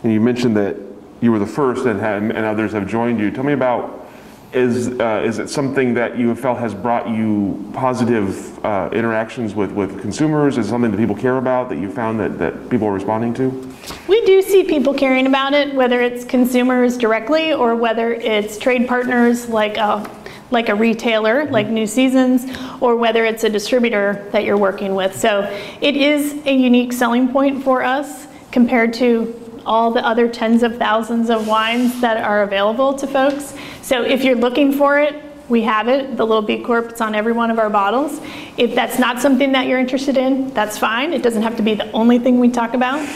And you mentioned that you were the first and, had, and others have joined you. Tell me about is uh, is it something that you have felt has brought you positive uh, interactions with, with consumers? Is it something that people care about that you found that, that people are responding to? We do see people caring about it, whether it's consumers directly or whether it's trade partners like a, like a retailer, like New Seasons, or whether it's a distributor that you're working with. So it is a unique selling point for us compared to all the other tens of thousands of wines that are available to folks. So if you're looking for it, we have it, the little B Corp, it's on every one of our bottles. If that's not something that you're interested in, that's fine. It doesn't have to be the only thing we talk about.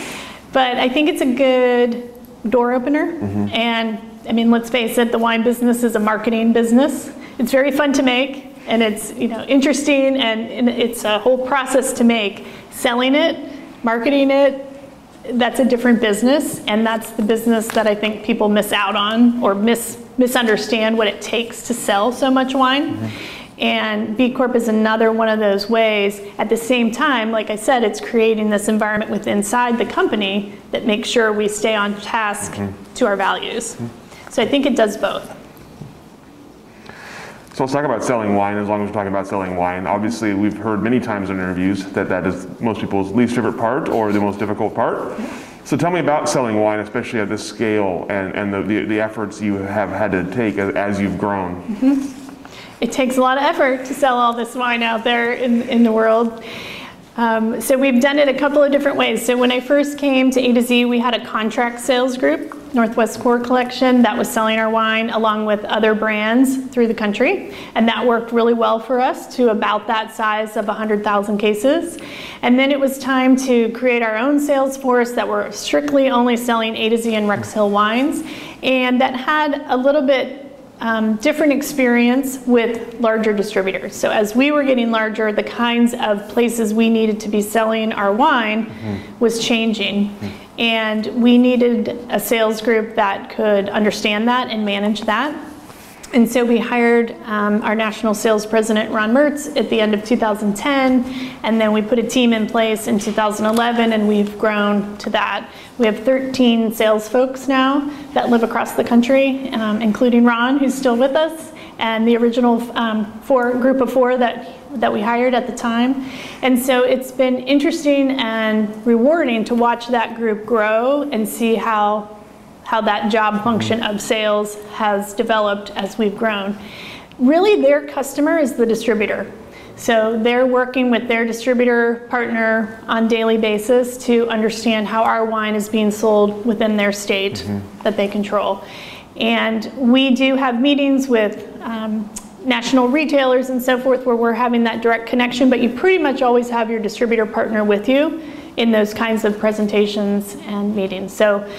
But I think it's a good door opener. Mm-hmm. And I mean, let's face it, the wine business is a marketing business. It's very fun to make and it's, you know, interesting and, and it's a whole process to make. Selling it, marketing it, that's a different business, and that's the business that I think people miss out on or mis- misunderstand what it takes to sell so much wine. Mm-hmm. And B Corp is another one of those ways. At the same time, like I said, it's creating this environment within inside the company that makes sure we stay on task mm-hmm. to our values. Mm-hmm. So I think it does both. So let's talk about selling wine as long as we're talking about selling wine. Obviously, we've heard many times in interviews that that is most people's least favorite part or the most difficult part. So tell me about selling wine, especially at this scale and, and the, the, the efforts you have had to take as, as you've grown. It takes a lot of effort to sell all this wine out there in, in the world. Um, so we've done it a couple of different ways. So when I first came to A to Z, we had a contract sales group, Northwest Core Collection, that was selling our wine along with other brands through the country. And that worked really well for us to about that size of 100,000 cases. And then it was time to create our own sales force that were strictly only selling A to Z and Rex Hill wines. And that had a little bit um, different experience with larger distributors. So as we were getting larger, the kinds of places we needed to be selling our wine was changing. And we needed a sales group that could understand that and manage that. And so we hired um, our national sales president, Ron Mertz, at the end of 2010. And then we put a team in place in 2011, and we've grown to that. We have 13 sales folks now that live across the country, um, including Ron, who's still with us, and the original um, four, group of four that, that we hired at the time. And so it's been interesting and rewarding to watch that group grow and see how how that job function of sales has developed as we've grown. Really, their customer is the distributor. So they're working with their distributor partner on daily basis to understand how our wine is being sold within their state that they control. And we do have meetings with um, national retailers and so forth where we're having that direct connection, but you pretty much always have your distributor partner with you in those kinds of presentations and meetings. So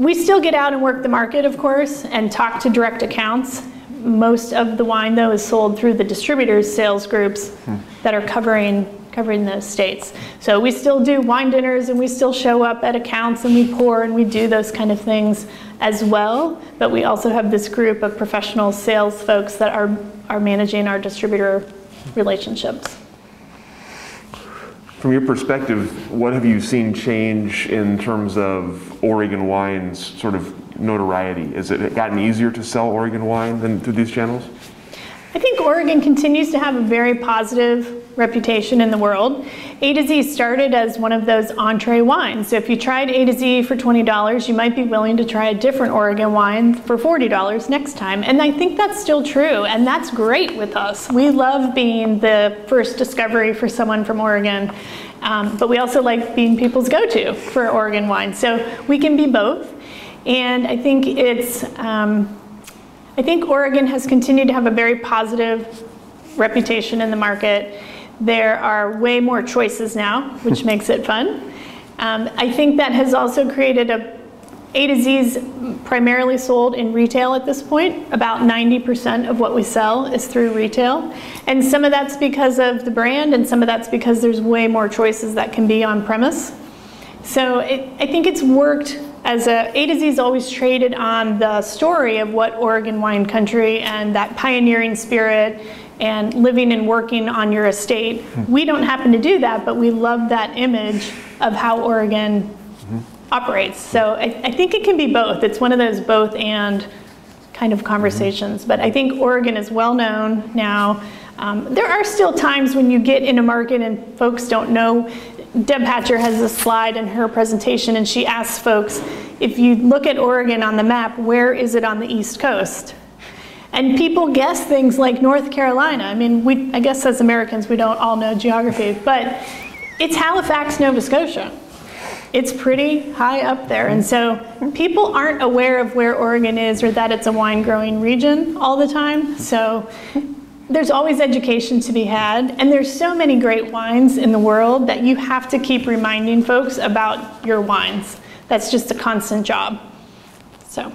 we still get out and work the market, of course, and talk to direct accounts. Most of the wine, though, is sold through the distributors' sales groups hmm. that are covering covering those states. So we still do wine dinners and we still show up at accounts and we pour and we do those kind of things as well. But we also have this group of professional sales folks that are, are managing our distributor relationships. From your perspective, what have you seen change in terms of Oregon wine's sort of notoriety? Has it gotten easier to sell Oregon wine than through these channels? I think Oregon continues to have a very positive reputation in the world. A to Z started as one of those entree wines. So if you tried A to Z for $20, you might be willing to try a different Oregon wine for $40 next time. And I think that's still true, and that's great with us. We love being the first discovery for someone from Oregon. Um, but we also like being people's go-to for Oregon wine. So we can be both. And I think it's um, I think Oregon has continued to have a very positive reputation in the market. There are way more choices now, which makes it fun. Um, I think that has also created a A to Z's primarily sold in retail at this point. About 90% of what we sell is through retail. And some of that's because of the brand, and some of that's because there's way more choices that can be on premise. So it, I think it's worked as a, A to Z is always traded on the story of what Oregon wine country and that pioneering spirit and living and working on your estate. Mm-hmm. We don't happen to do that, but we love that image of how Oregon mm-hmm. operates. So I, I, think it can be both. It's one of those both and kind of conversations. Mm-hmm. But I think Oregon is well known now. Um, there are still times when you get in a market and folks don't know Deb Hatcher has a slide in her presentation, and she asks folks, if you look at Oregon on the map, where is it on the East Coast? And people guess things like North Carolina. I mean, we, I guess as Americans, we don't all know geography, but it's Halifax, Nova Scotia. It's pretty high up there. And so people aren't aware of where Oregon is or that it's a wine growing region all the time. So there's always education to be had, and there's so many great wines in the world that you have to keep reminding folks about your wines. That's just a constant job. So.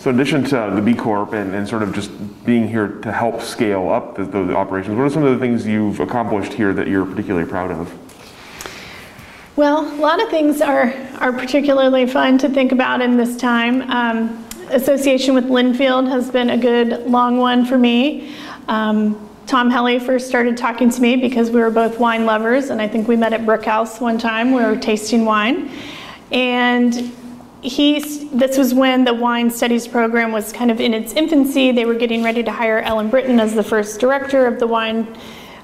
So in addition to the B Corp and, and sort of just being here to help scale up the, the, operations, what are some of the things you've accomplished here that you're particularly proud of? Well, a lot of things are, are particularly fun to think about in this time. Um, association with Linfield has been a good long one for me. Um, Tom Hellie first started talking to me because we were both wine lovers, and I think we met at Brookhouse one time. We were tasting wine, and he. This was when the wine studies program was kind of in its infancy. They were getting ready to hire Ellen Brittan as the first director of the wine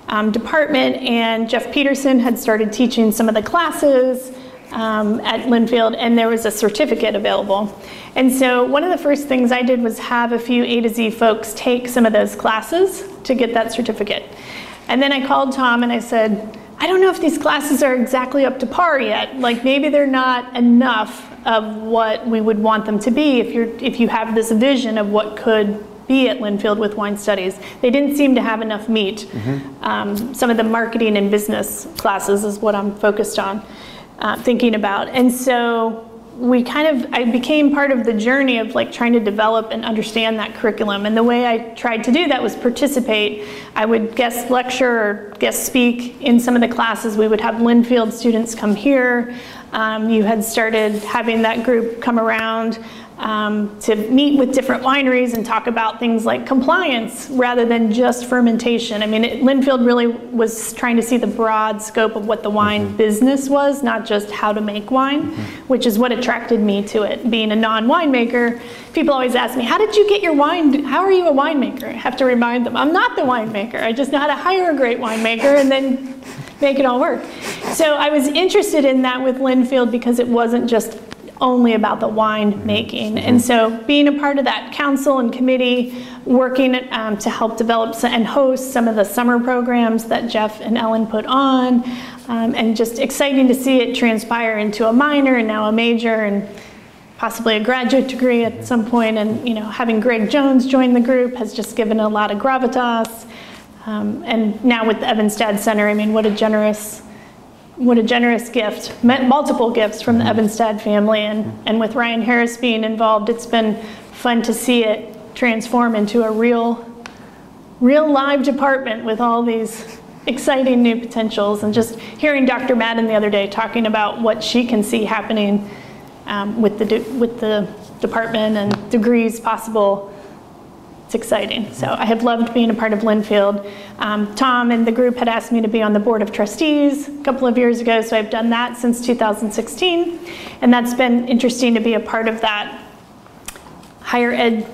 um, department, and Jeff Peterson had started teaching some of the classes um, at Linfield, and there was a certificate available. And so one of the first things I did was have a few A to Z folks take some of those classes to get that certificate. And then I called Tom and I said, I don't know if these classes are exactly up to par yet. Like maybe they're not enough of what we would want them to be if you're if you have this vision of what could be at Linfield with wine studies. They didn't seem to have enough meat. Mm-hmm. Um, some of the marketing and business classes is what I'm focused on uh, thinking about. And so we kind of, I became part of the journey of like trying to develop and understand that curriculum. And the way I tried to do that was participate. I would guest lecture or guest speak in some of the classes. We would have Linfield students come here. Um, you had started having that group come around um, to meet with different wineries and talk about things like compliance rather than just fermentation. I mean, it, Linfield really was trying to see the broad scope of what the wine mm-hmm. business was, not just how to make wine, mm-hmm. which is what attracted me to it. Being a non winemaker, people always ask me, How did you get your wine? How are you a winemaker? I have to remind them, I'm not the winemaker. I just know how to hire a great winemaker and then make it all work. So I was interested in that with Linfield because it wasn't just only about the wine making. And so being a part of that council and committee, working um, to help develop and host some of the summer programs that Jeff and Ellen put on, um, and just exciting to see it transpire into a minor and now a major and possibly a graduate degree at some point. And you know, having Greg Jones join the group has just given a lot of gravitas. Um, and now with the Evenstad Center, I mean, what a generous what a generous gift, multiple gifts from the Evenstad family. And, and with Ryan Harris being involved, it's been fun to see it transform into a real, real live department with all these exciting new potentials. And just hearing Dr. Madden the other day talking about what she can see happening um, with, the, with the department and degrees possible it's exciting. So I have loved being a part of Linfield. Um, Tom and the group had asked me to be on the board of trustees a couple of years ago, so I've done that since 2016. And that's been interesting to be a part of that higher ed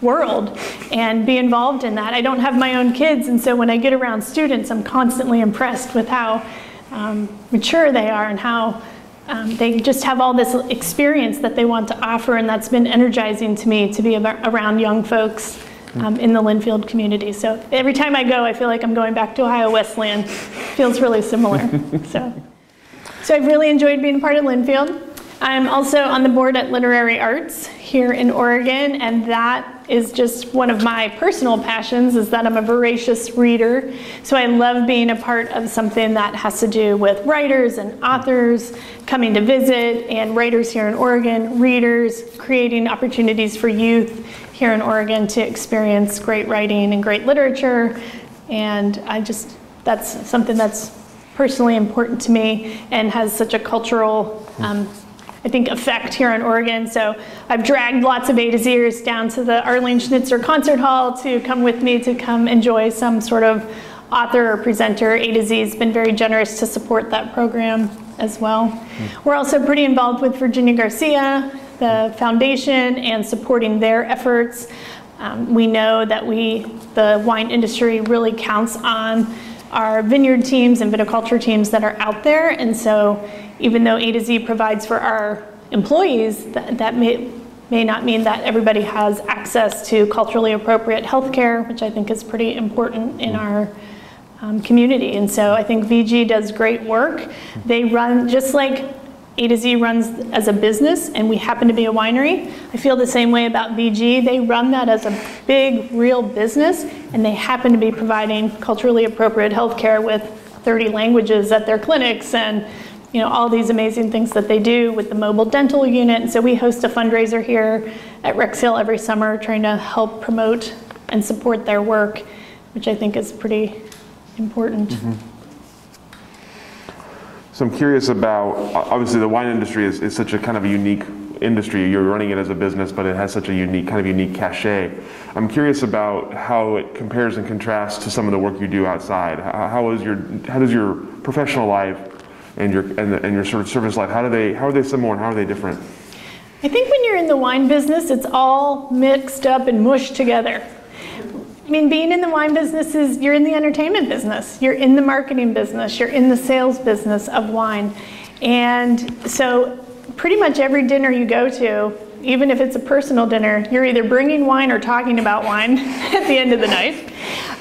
world and be involved in that. I don't have my own kids, and so when I get around students, I'm constantly impressed with how um, mature they are and how um, they just have all this experience that they want to offer, and that's been energizing to me to be around young folks um, in the Linfield community. So every time I go, I feel like I'm going back to Ohio Wesleyan. Feels really similar. so, so I've really enjoyed being part of Linfield. I'm also on the board at Literary Arts here in Oregon, and that is just one of my personal passions is that I'm a voracious reader. So I love being a part of something that has to do with writers and authors coming to visit and writers here in Oregon, readers, creating opportunities for youth here in Oregon to experience great writing and great literature. And I just, that's something that's personally important to me and has such a cultural um, I think, effect here in Oregon. So I've dragged lots of A to Zers down to the Arlene Schnitzer Concert Hall to come with me to come enjoy some sort of author or presenter. A to Z has been very generous to support that program as well. Mm. We're also pretty involved with Virginia Garcia, the foundation, and supporting their efforts. Um, we know that we, the wine industry, really counts on our vineyard teams and viticulture teams that are out there, and so even though A to Z provides for our employees, that, that may, may not mean that everybody has access to culturally appropriate healthcare, which I think is pretty important in our um, community. And so I think VG does great work. They run just like A to Z runs as a business, and we happen to be a winery. I feel the same way about VG. They run that as a big, real business, and they happen to be providing culturally appropriate healthcare with 30 languages at their clinics and you know, all these amazing things that they do with the mobile dental unit. And so we host a fundraiser here at Rex Hill every summer trying to help promote and support their work, which I think is pretty important. Mm-hmm. So I'm curious about, obviously the wine industry is, is such a kind of a unique industry. You're running it as a business, but it has such a unique, kind of unique cachet. I'm curious about how it compares and contrasts to some of the work you do outside. How, how is your, how does your professional life and your and, the, and your sort of service life? How do they how are they similar and how are they different? I think when you're in the wine business, it's all mixed up and mushed together. I mean, being in the wine business is you're in the entertainment business, you're in the marketing business, you're in the sales business of wine. And so, pretty much every dinner you go to, even if it's a personal dinner, you're either bringing wine or talking about wine at the end of the night.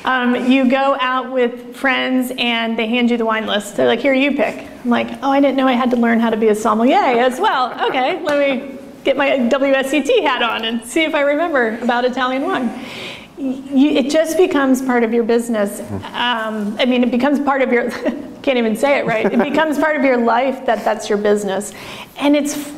Um, you go out with friends and they hand you the wine list. They're like, here, you pick. I'm like, oh, I didn't know I had to learn how to be a sommelier as well. Okay, let me get my WSET hat on and see if I remember about Italian wine. You, it just becomes part of your business. Um, I mean, it becomes part of your, can't even say it right. It becomes part of your life that that's your business. And it's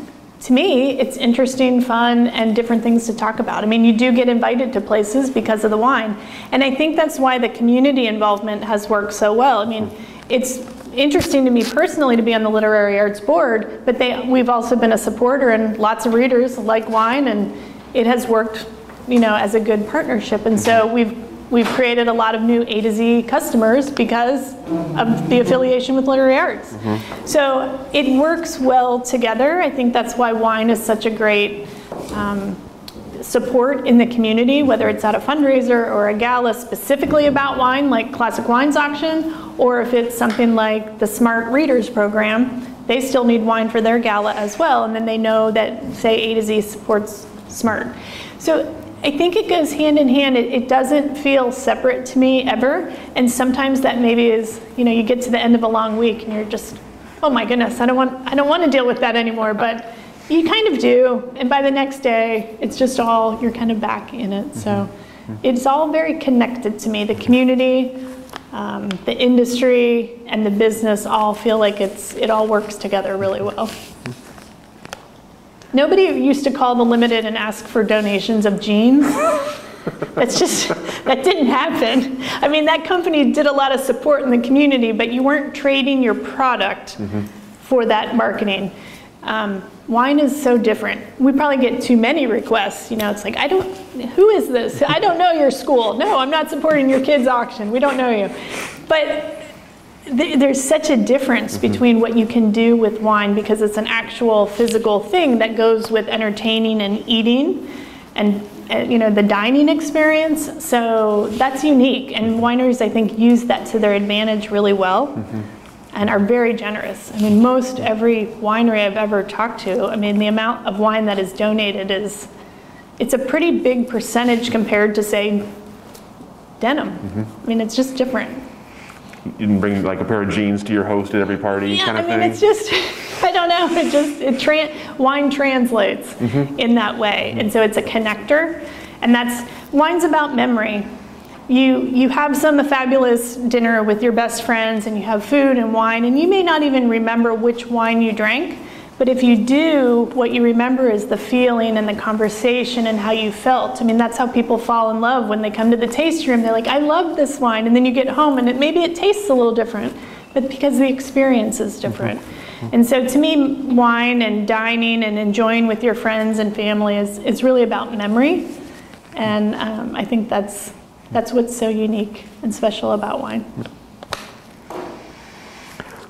to me, it's interesting, fun, and different things to talk about. I mean, you do get invited to places because of the wine. And I think that's why the community involvement has worked so well. I mean, it's interesting to me personally to be on the Literary Arts Board, but they, we've also been a supporter, and lots of readers like wine, and it has worked, you know, as a good partnership. And so we've We've created a lot of new A to Z customers because of the affiliation with Literary Arts. Mm-hmm. So it works well together. I think that's why wine is such a great um, support in the community, whether it's at a fundraiser or a gala specifically about wine, like Classic Wines Auction, or if it's something like the Smart Readers Program. They still need wine for their gala as well, and then they know that, say, A to Z supports Smart. So I think it goes hand in hand. It, it, doesn't feel separate to me ever. And sometimes that maybe is, you know, you get to the end of a long week and you're just, oh my goodness, I don't want, I don't want to deal with that anymore. But you kind of do. And by the next day, it's just all, you're kind of back in it. So mm-hmm. it's all very connected to me. The community, um, the industry and the business all feel like it's it all works together really well. Nobody used to call the limited and ask for donations of jeans. That's just, that didn't happen. I mean, that company did a lot of support in the community, but you weren't trading your product mm-hmm. for that marketing. Um, wine is so different. We probably get too many requests. You know, it's like, I don't, who is this? I don't know your school. No, I'm not supporting your kids' auction. We don't know you. But there's such a difference mm-hmm. between what you can do with wine because it's an actual physical thing that goes with entertaining and eating and uh, you know the dining experience so that's unique and wineries i think use that to their advantage really well mm-hmm and are very generous. I mean, most every winery I've ever talked to, I mean, the amount of wine that is donated is, it's a pretty big percentage compared to, say, denim. Mm-hmm. I mean, it's just different. You didn't bring like a pair of jeans to your host at every party yeah, kind of I mean, thing? it's just, I don't know, it just, it tra- wine translates mm-hmm. in that way. Mm-hmm. And so it's a connector. And that's, wine's about memory you you have some fabulous dinner with your best friends and you have food and wine and you may not even remember which wine you drank but if you do what you remember is the feeling and the conversation and how you felt. I mean that's how people fall in love when they come to the tasting room. They're like i love this wine. And then you get home and it, maybe it tastes a little different but because the experience is different. Mm-hmm. and so to me wine and dining and enjoying with your friends and family is, is really about memory. And um, i think that's that's what's so unique and special about wine.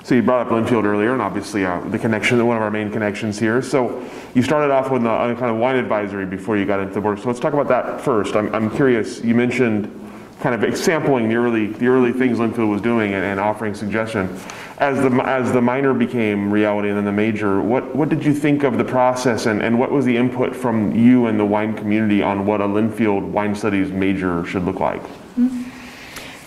So you brought up Linfield earlier, and obviously uh, the connection, one of our main connections here. So you started off with a, kind of wine advisory before you got into the work. So let's talk about that first. I'm, I'm curious. You mentioned kind of sampling the early the early things Linfield was doing and, and, offering suggestion. As the as the minor became reality and then the major, what what did you think of the process and, and what was the input from you and the wine community on what a Linfield wine studies major should look like? Mm-hmm.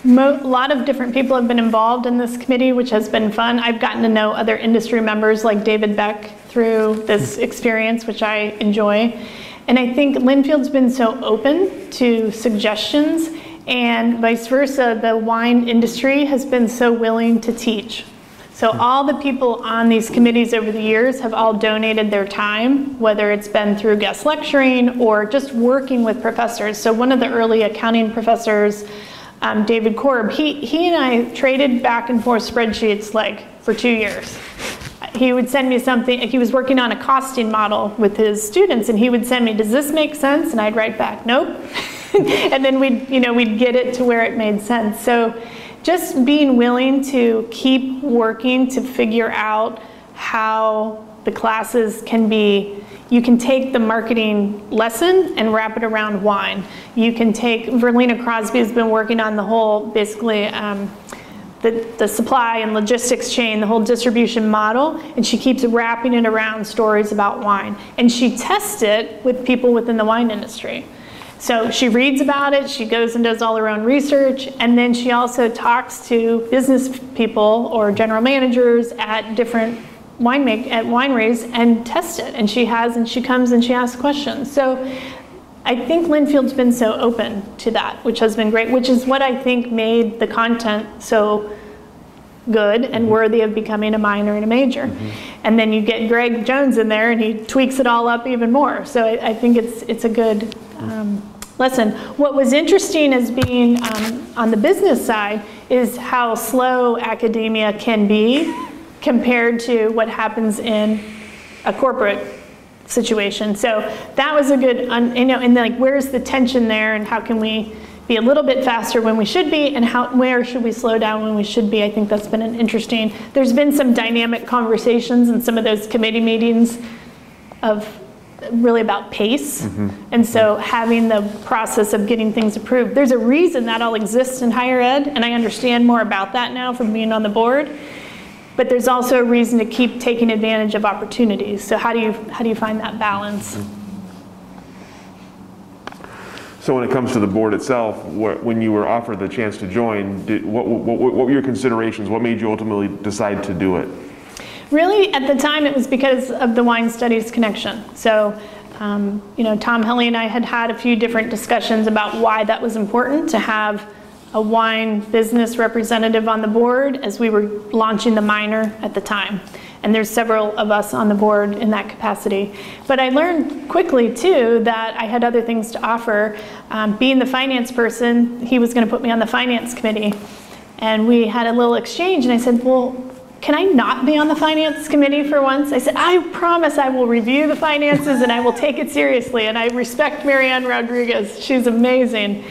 Mo- a lot of different people have been involved in this committee, which has been fun. I've gotten to know other industry members like David Beck through this hmm. experience, which I enjoy. And I think Linfield's been so open to suggestions and vice versa, the wine industry has been so willing to teach. So hmm. all the people on these committees over the years have all donated their time, whether it's been through guest lecturing or just working with professors. So one of the early accounting professors, um, David Korb, he, he and I traded back and forth spreadsheets like for two years. He would send me something, he was working on a costing model with his students, and he would send me, Does this make sense? And I'd write back, Nope. and then we'd, you know, we'd get it to where it made sense. So just being willing to keep working to figure out how the classes can be you can take the marketing lesson and wrap it around wine. You can take, Verlena Crosby has been working on the whole, basically, um, the, the supply and logistics chain, the whole distribution model, and she keeps wrapping it around stories about wine. And she tests it with people within the wine industry. So she reads about it, she goes and does all her own research, and then she also talks to business people or general managers at different wine make, at wineries and test it. And she has, and she comes and she asks questions. So I think Linfield's been so open to that, which has been great, which is what I think made the content so good and mm-hmm. worthy of becoming a minor and a major. Mm-hmm. And then you get Greg Jones in there and he tweaks it all up even more. So I, I think it's, it's a good um, lesson. What was interesting as being um, on the business side is how slow academia can be compared to what happens in a corporate situation. So that was a good, you know, and like where's the tension there and how can we be a little bit faster when we should be and how where should we slow down when we should be i think that's been an interesting there's been some dynamic conversations in some of those committee meetings of really about pace mm-hmm. and so having the process of getting things approved there's a reason that all exists in higher ed and i understand more about that now from being on the board but there's also a reason to keep taking advantage of opportunities so how do you how do you find that balance. So when it comes to the board itself, what, when you were offered the chance to join, did, what, what, what were your considerations? What made you ultimately decide to do it? Really, at the time, it was because of the wine studies connection. So, um, you know, Tom Hellie and I had had a few different discussions about why that was important to have a wine business representative on the board as we were launching the minor at the time. And there's several of us on the board in that capacity. But I learned quickly too that I had other things to offer. Um, being the finance person, he was going to put me on the finance committee. And we had a little exchange, and I said, Well, can I not be on the finance committee for once? I said, I promise I will review the finances and I will take it seriously. And I respect Marianne Rodriguez. She's amazing.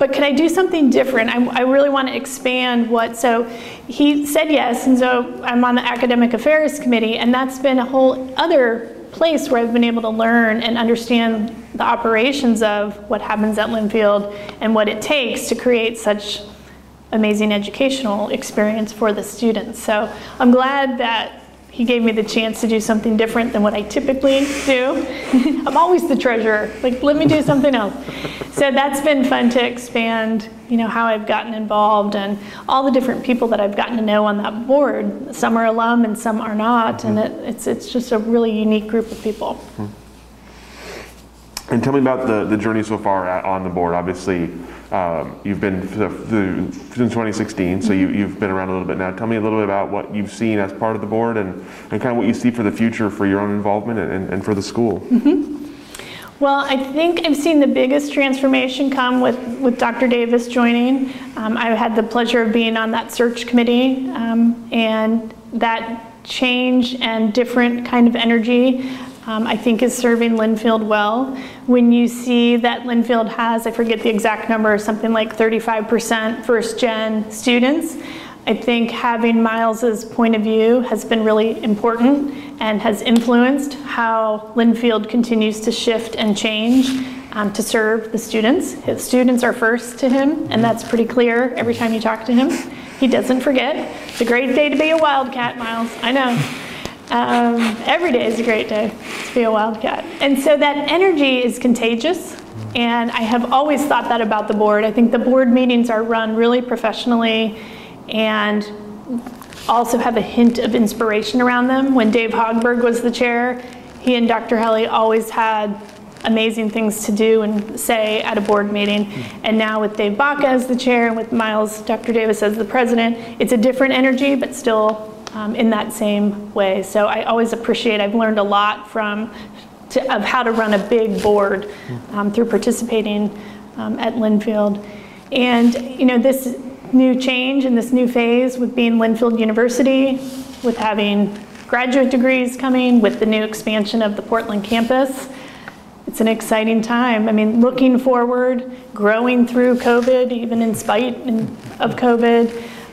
But can I do something different? I, I really want to expand what. So he said yes, and so I'm on the academic affairs committee, and that's been a whole other place where I've been able to learn and understand the operations of what happens at Linfield and what it takes to create such amazing educational experience for the students. So I'm glad that he gave me the chance to do something different than what I typically do. I'm always the treasurer. Like, let me do something else. So that's been fun to expand, you know, how I've gotten involved and all the different people that I've gotten to know on that board. Some are alum and some are not, and it, it's it's just a really unique group of people. Hmm. And tell me about the, the journey so far at, on the board. Obviously, um, you've been since 2016, so you, you've been around a little bit now. Tell me a little bit about what you've seen as part of the board and, and kind of what you see for the future for your own involvement and, and for the school. Mm-hmm. Well, I think I've seen the biggest transformation come with, with Dr. Davis joining. Um, I had the pleasure of being on that search committee, um, and that change and different kind of energy um, I think is serving Linfield well. When you see that Linfield has, I forget the exact number, something like 35% first gen students, I think having Miles's point of view has been really important and has influenced how Linfield continues to shift and change um, to serve the students. His students are first to him, and that's pretty clear every time you talk to him. He doesn't forget. It's a great day to be a wildcat, Miles. I know. Um, every day is a great day to be a wildcat. And so that energy is contagious. And I have always thought that about the board. I think the board meetings are run really professionally and also have a hint of inspiration around them. When Dave Hogberg was the chair, he and Dr. Hellie always had amazing things to do and say at a board meeting. And now with Dave Baca as the chair and with Miles, Dr. Davis as the president, it's a different energy, but still um, in that same way. So I always appreciate, I've learned a lot from, to, of how to run a big board um, through participating um, at Linfield. And, you know, this new change and this new phase with being Linfield University, with having graduate degrees coming, with the new expansion of the Portland campus, it's an exciting time. I mean, looking forward, growing through COVID, even in spite of COVID,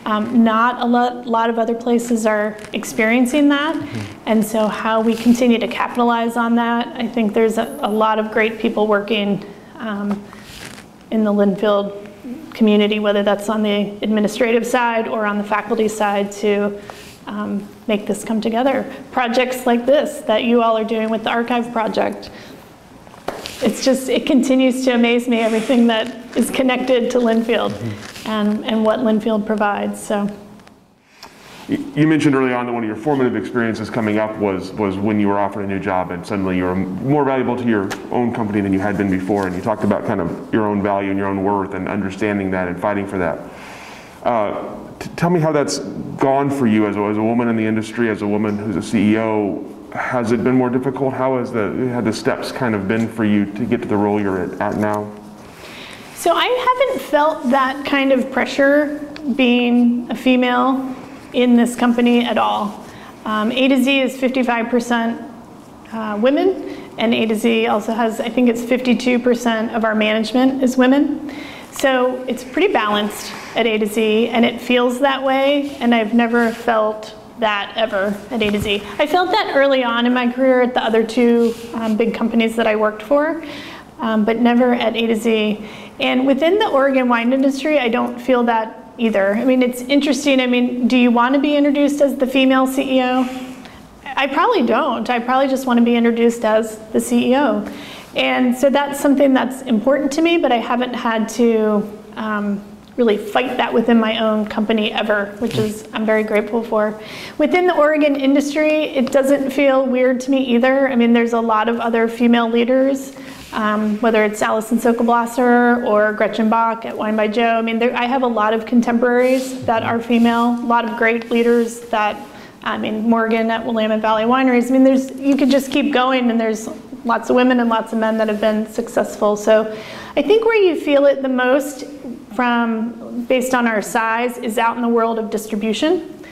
um, not a lot, lot, of other places are experiencing that. Mm-hmm. And so, how we continue to capitalize on that, I think there's a, a lot of great people working um, in the Linfield community, whether that's on the administrative side or on the faculty side, to um, make this come together. Projects like this that you all are doing with the archive project. It's just, it continues to amaze me everything that is connected to Linfield. Mm-hmm and, and what Linfield provides. So. You mentioned early on that one of your formative experiences coming up was was when you were offered a new job and suddenly you were more valuable to your own company than you had been before, and you talked about kind of your own value and your own worth and understanding that and fighting for that. Uh, tell me how that's gone for you as a, as a woman in the industry, as a woman who's a CEO. Has it been more difficult? How has the had the steps kind of been for you to get to the role you're at, at now? So I haven't felt that kind of pressure being a female in this company at all. Um, a to Z is 55% uh, women, and A to Z also has, I think it's 52% of our management is women. So it's pretty balanced at A to Z, and it feels that way, and I've never felt that ever at A to Z. I felt that early on in my career at the other two um, big companies that I worked for, um, but never at A to Z. And within the Oregon wine industry, I don't feel that either. I mean, it's interesting. I mean, do you want to be introduced as the female CEO? I probably don't. I probably just want to be introduced as the CEO. And so that's something that's important to me, but I haven't had to um, really fight that within my own company ever, which is I'm very grateful for. Within the Oregon industry, it doesn't feel weird to me either. I mean, there's a lot of other female leaders um, whether it's Alison Sokol Blosser or Gretchen Bach at Wine by Joe. I mean, there, I have a lot of contemporaries that are female, a lot of great leaders that, I mean, Morgan at Willamette Valley Wineries. I mean, there's you could just keep going, and there's lots of women and lots of men that have been successful. So, I think where you feel it the most from based on our size is out in the world of distribution.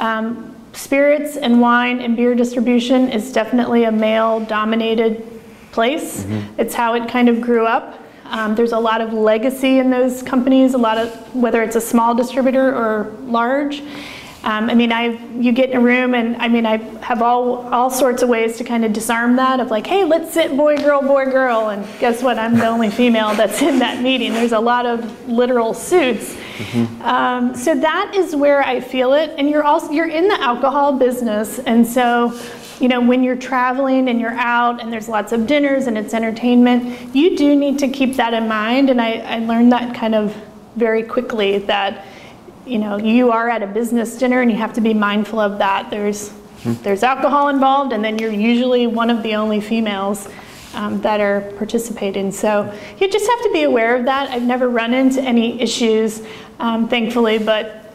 Um, spirits and wine and beer distribution is definitely a male dominated place. Mm-hmm. It's how it kind of grew up. Um, there's a lot of legacy in those companies, a lot of whether it's a small distributor or large. Um, I mean, I you get in a room, and I mean, I have all all sorts of ways to kind of disarm that of like, hey, let's sit boy, girl, boy, girl, and guess what? I'm the only female that's in that meeting. There's a lot of literal suits. Mm-hmm. Um, so that is where I feel it, and you're also you're in the alcohol business, and so you know, when you're traveling and you're out and there's lots of dinners and it's entertainment, you do need to keep that in mind. And I, I learned that kind of very quickly that, you know, you are at a business dinner and you have to be mindful of that. There's, hmm. there's alcohol involved, and then you're usually one of the only females um, that are participating. So you just have to be aware of that. I've never run into any issues, um, thankfully, but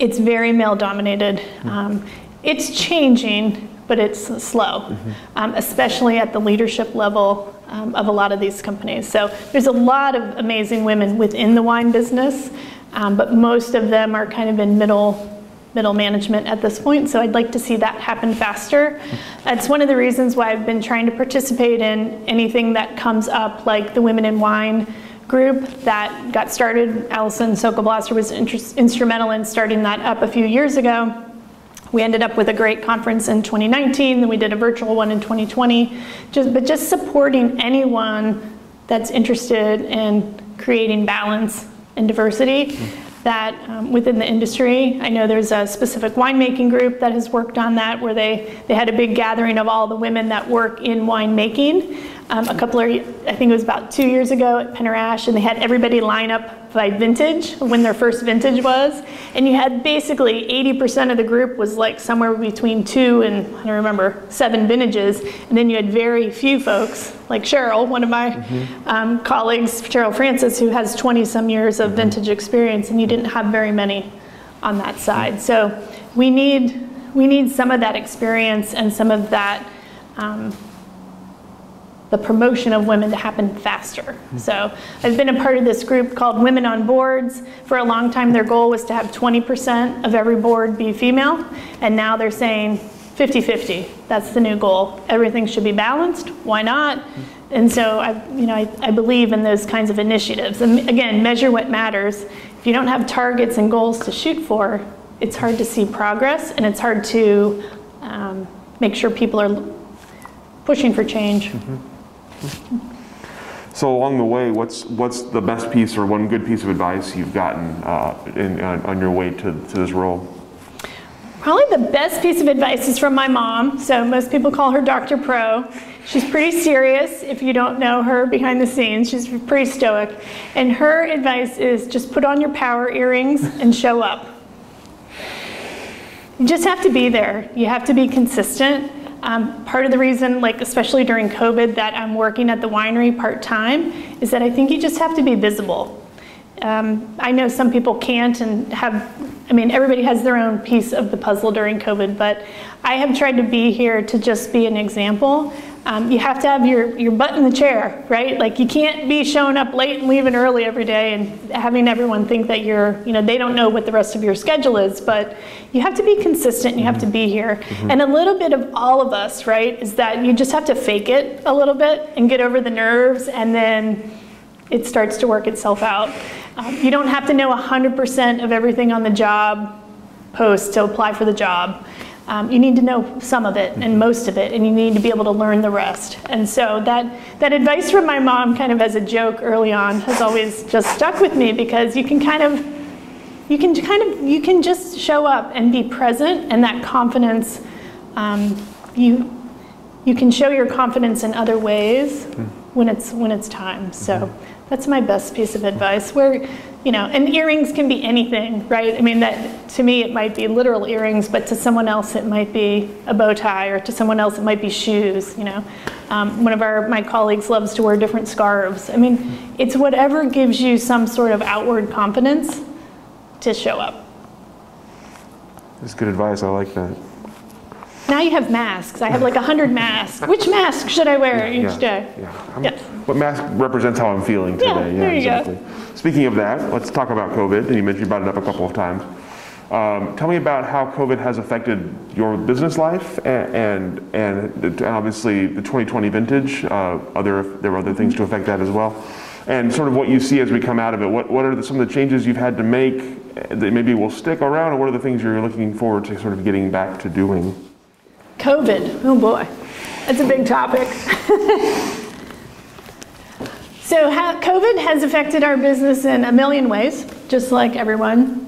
it's very male dominated. Hmm. Um, it's changing, but it's slow, mm-hmm. um, especially at the leadership level um, of a lot of these companies. So there's a lot of amazing women within the wine business, um, but most of them are kind of in middle middle management at this point. So I'd like to see that happen faster. That's one of the reasons why I've been trying to participate in anything that comes up, like the Women in Wine group that got started. Alison Sokol Blosser was instrumental in starting that up a few years ago. We ended up with a great conference in 2019, then we did a virtual one in 2020. Just, but just supporting anyone that's interested in creating balance and diversity that um, within the industry. I know there's a specific winemaking group that has worked on that where they, they had a big gathering of all the women that work in winemaking um, a couple of, I think it was about two years ago at Penner-Ash, and they had everybody line up by vintage, when their first vintage was. And you had basically 80% of the group was like somewhere between two and, I don't remember, seven vintages. And then you had very few folks, like Cheryl, one of my mm-hmm. um, colleagues, Cheryl Francis, who has 20 some years of mm-hmm. vintage experience, and you didn't have very many on that side. So we need, we need some of that experience and some of that. Um, the promotion of women to happen faster. So I've been a part of this group called Women on Boards. For a long time, their goal was to have 20% of every board be female, and now they're saying 50 50. That's the new goal. Everything should be balanced. Why not? And so I, you know, I, I believe in those kinds of initiatives. And again, measure what matters. If you don't have targets and goals to shoot for, it's hard to see progress and it's hard to um, make sure people are pushing for change. Mm-hmm. So along the way, what's what's the best piece or one good piece of advice you've gotten uh, in, on, on your way to, to this role? Probably the best piece of advice is from my mom. So most people call her Dr. Pro. She's pretty serious if you don't know her behind the scenes. She's pretty stoic. And her advice is just put on your power earrings and show up. You just have to be there. You have to be consistent. Um, part of the reason, like especially during COVID, that I'm working at the winery part time is that I think you just have to be visible. Um, I know some people can't and have, I mean, everybody has their own piece of the puzzle during COVID, but I have tried to be here to just be an example um, you have to have your, your butt in the chair, right? Like you can't be showing up late and leaving early every day and having everyone think that you're, you know, they don't know what the rest of your schedule is, but you have to be consistent, you have to be here. Mm-hmm. And a little bit of all of us, right, is that you just have to fake it a little bit and get over the nerves and then it starts to work itself out. Um, you don't have to know 100% of everything on the job post to apply for the job. Um, you need to know some of it and mm-hmm. most of it, and you need to be able to learn the rest. And so that, that advice from my mom, kind of as a joke early on, has always just stuck with me because you can kind of, you can kind of, you can just show up and be present, and that confidence, um, you, you can show your confidence in other ways mm-hmm. when it's when it's time. So. That's my best piece of advice. Where, you know, and earrings can be anything, right? I mean, that to me it might be literal earrings, but to someone else it might be a bow tie, or to someone else it might be shoes. You know, um, one of our my colleagues loves to wear different scarves. I mean, it's whatever gives you some sort of outward confidence to show up. That's good advice. I like that. Now you have masks. I have like a hundred masks. Which mask should I wear each yeah, day? Yeah. Yeah. What mask represents how I'm feeling today? Yeah, there you go. Speaking of that, let's talk about COVID. And you mentioned you brought it up a couple of times. Um, tell me about how COVID has affected your business life and and, and, and obviously the 2020 vintage. Uh, other there were other things to affect that as well, and sort of what you see as we come out of it. What what are the, some of the changes you've had to make that maybe will stick around, and what are the things you're looking forward to sort of getting back to doing? COVID. Oh boy, that's a big topic. so, how, COVID has affected our business in a million ways, just like everyone.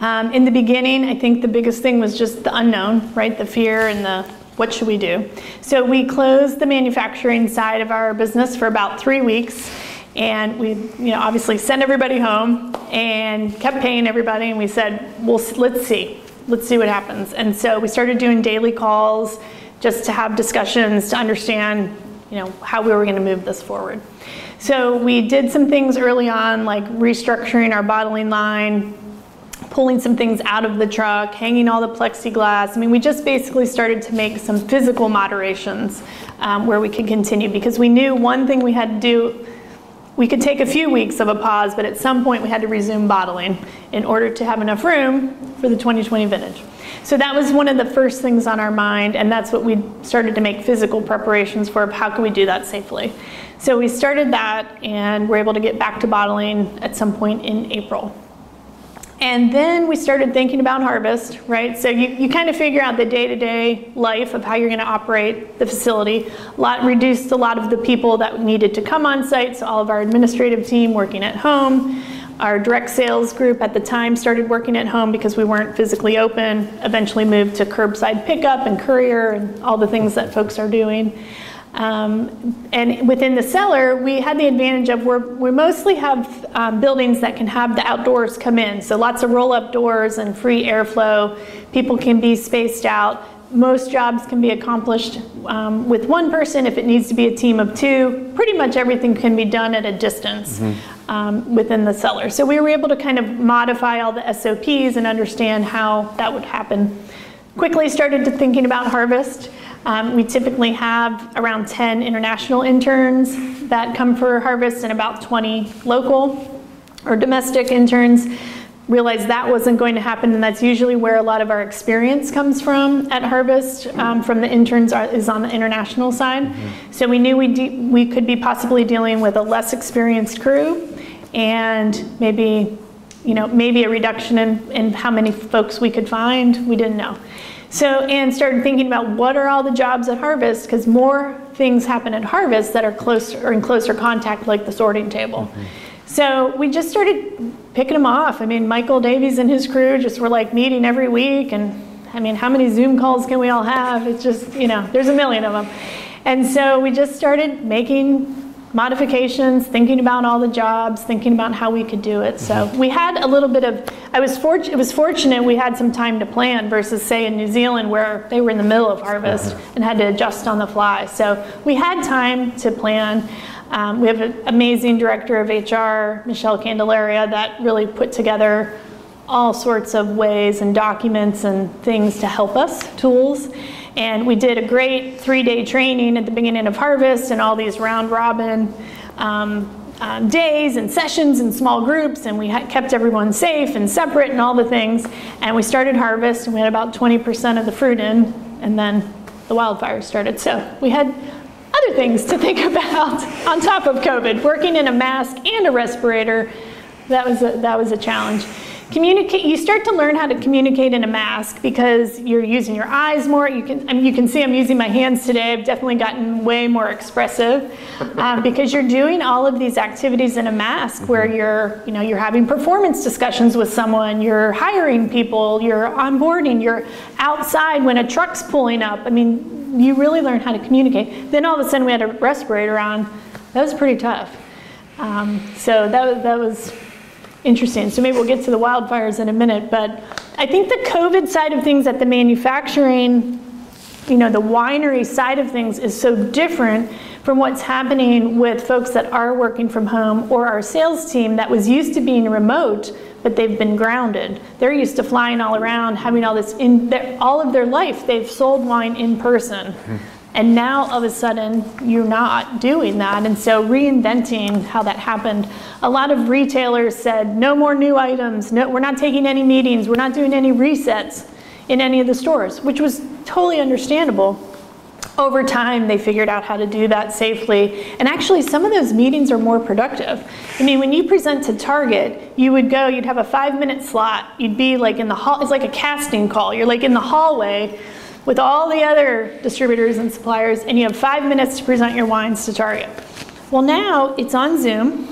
Um, in the beginning, I think the biggest thing was just the unknown, right? The fear and the what should we do? So, we closed the manufacturing side of our business for about three weeks. And we, you know, obviously sent everybody home and kept paying everybody. And we said, well, let's see, let's see what happens. And so we started doing daily calls just to have discussions to understand, you know, how we were going to move this forward. So we did some things early on, like restructuring our bottling line, pulling some things out of the truck, hanging all the plexiglass. I mean, we just basically started to make some physical moderations um, where we could continue because we knew one thing we had to do. We could take a few weeks of a pause, but at some point we had to resume bottling in order to have enough room for the 2020 vintage. So that was one of the first things on our mind, and that's what we started to make physical preparations for. How can we do that safely? So we started that, and we're able to get back to bottling at some point in April. And then we started thinking about harvest, right? So you, you kind of figure out the day to day life of how you're going to operate the facility. A lot reduced a lot of the people that needed to come on site, so all of our administrative team working at home. Our direct sales group at the time started working at home because we weren't physically open, eventually moved to curbside pickup and courier and all the things that folks are doing. Um, and within the cellar, we had the advantage of we're, we mostly have um, buildings that can have the outdoors come in. So lots of roll up doors and free airflow. People can be spaced out. Most jobs can be accomplished um, with one person. If it needs to be a team of two, pretty much everything can be done at a distance um, within the cellar. So we were able to kind of modify all the SOPs and understand how that would happen. Quickly started to thinking about harvest. Um, we typically have around 10 international interns that come for harvest and about 20 local or domestic interns. Realized that wasn't going to happen, and that's usually where a lot of our experience comes from at Harvest. Um, from the interns are, is on the international side, so we knew we de- we could be possibly dealing with a less experienced crew, and maybe you know maybe a reduction in, in how many folks we could find. We didn't know. So, and started thinking about what are all the jobs at Harvest, because more things happen at Harvest that are close or in closer contact, like the sorting table. Mm-hmm. So we just started picking them off. I mean, Michael Davies and his crew just were like meeting every week, and I mean, how many Zoom calls can we all have? It's just, you know, there's a million of them. And so we just started making modifications, thinking about all the jobs, thinking about how we could do it. So we had a little bit of, I was fortunate, it was fortunate we had some time to plan versus say in New Zealand where they were in the middle of harvest and had to adjust on the fly. So we had time to plan. Um, we have an amazing director of HR, Michelle Candelaria, that really put together all sorts of ways and documents and things to help us, tools. And we did a great three day training at the beginning of harvest and all these round robin um, um, days and sessions in small groups. And we kept everyone safe and separate and all the things. And we started harvest and we had about 20% of the fruit in. And then the wildfires started. So we had other things to think about on top of COVID. Working in a mask and a respirator, that was a, that was a challenge. Communicate. You start to learn how to communicate in a mask because you're using your eyes more. You can. I mean, you can see I'm using my hands today. I've definitely gotten way more expressive um, because you're doing all of these activities in a mask where you're, you know, you're having performance discussions with someone. You're hiring people. You're onboarding. You're outside when a truck's pulling up. I mean, you really learn how to communicate. Then all of a sudden we had a respirator on. That was pretty tough. Um, so that that was interesting. So maybe we'll get to the wildfires in a minute, but I think the COVID side of things at the manufacturing, you know, the winery side of things is so different from what's happening with folks that are working from home or our sales team that was used to being remote, but they've been grounded. They're used to flying all around, having all this in their, all of their life. They've sold wine in person. Hmm. And now all of a sudden, you're not doing that. And so reinventing how that happened. A lot of retailers said, no more new items. No, we're not taking any meetings. We're not doing any resets in any of the stores, which was totally understandable. Over time, they figured out how to do that safely. And actually, some of those meetings are more productive. I mean, when you present to Target, you would go, you'd have a five minute slot. You'd be like in the hall, it's like a casting call. You're like in the hallway with all the other distributors and suppliers, and you have five minutes to present your wines to Target. Well, now it's on Zoom.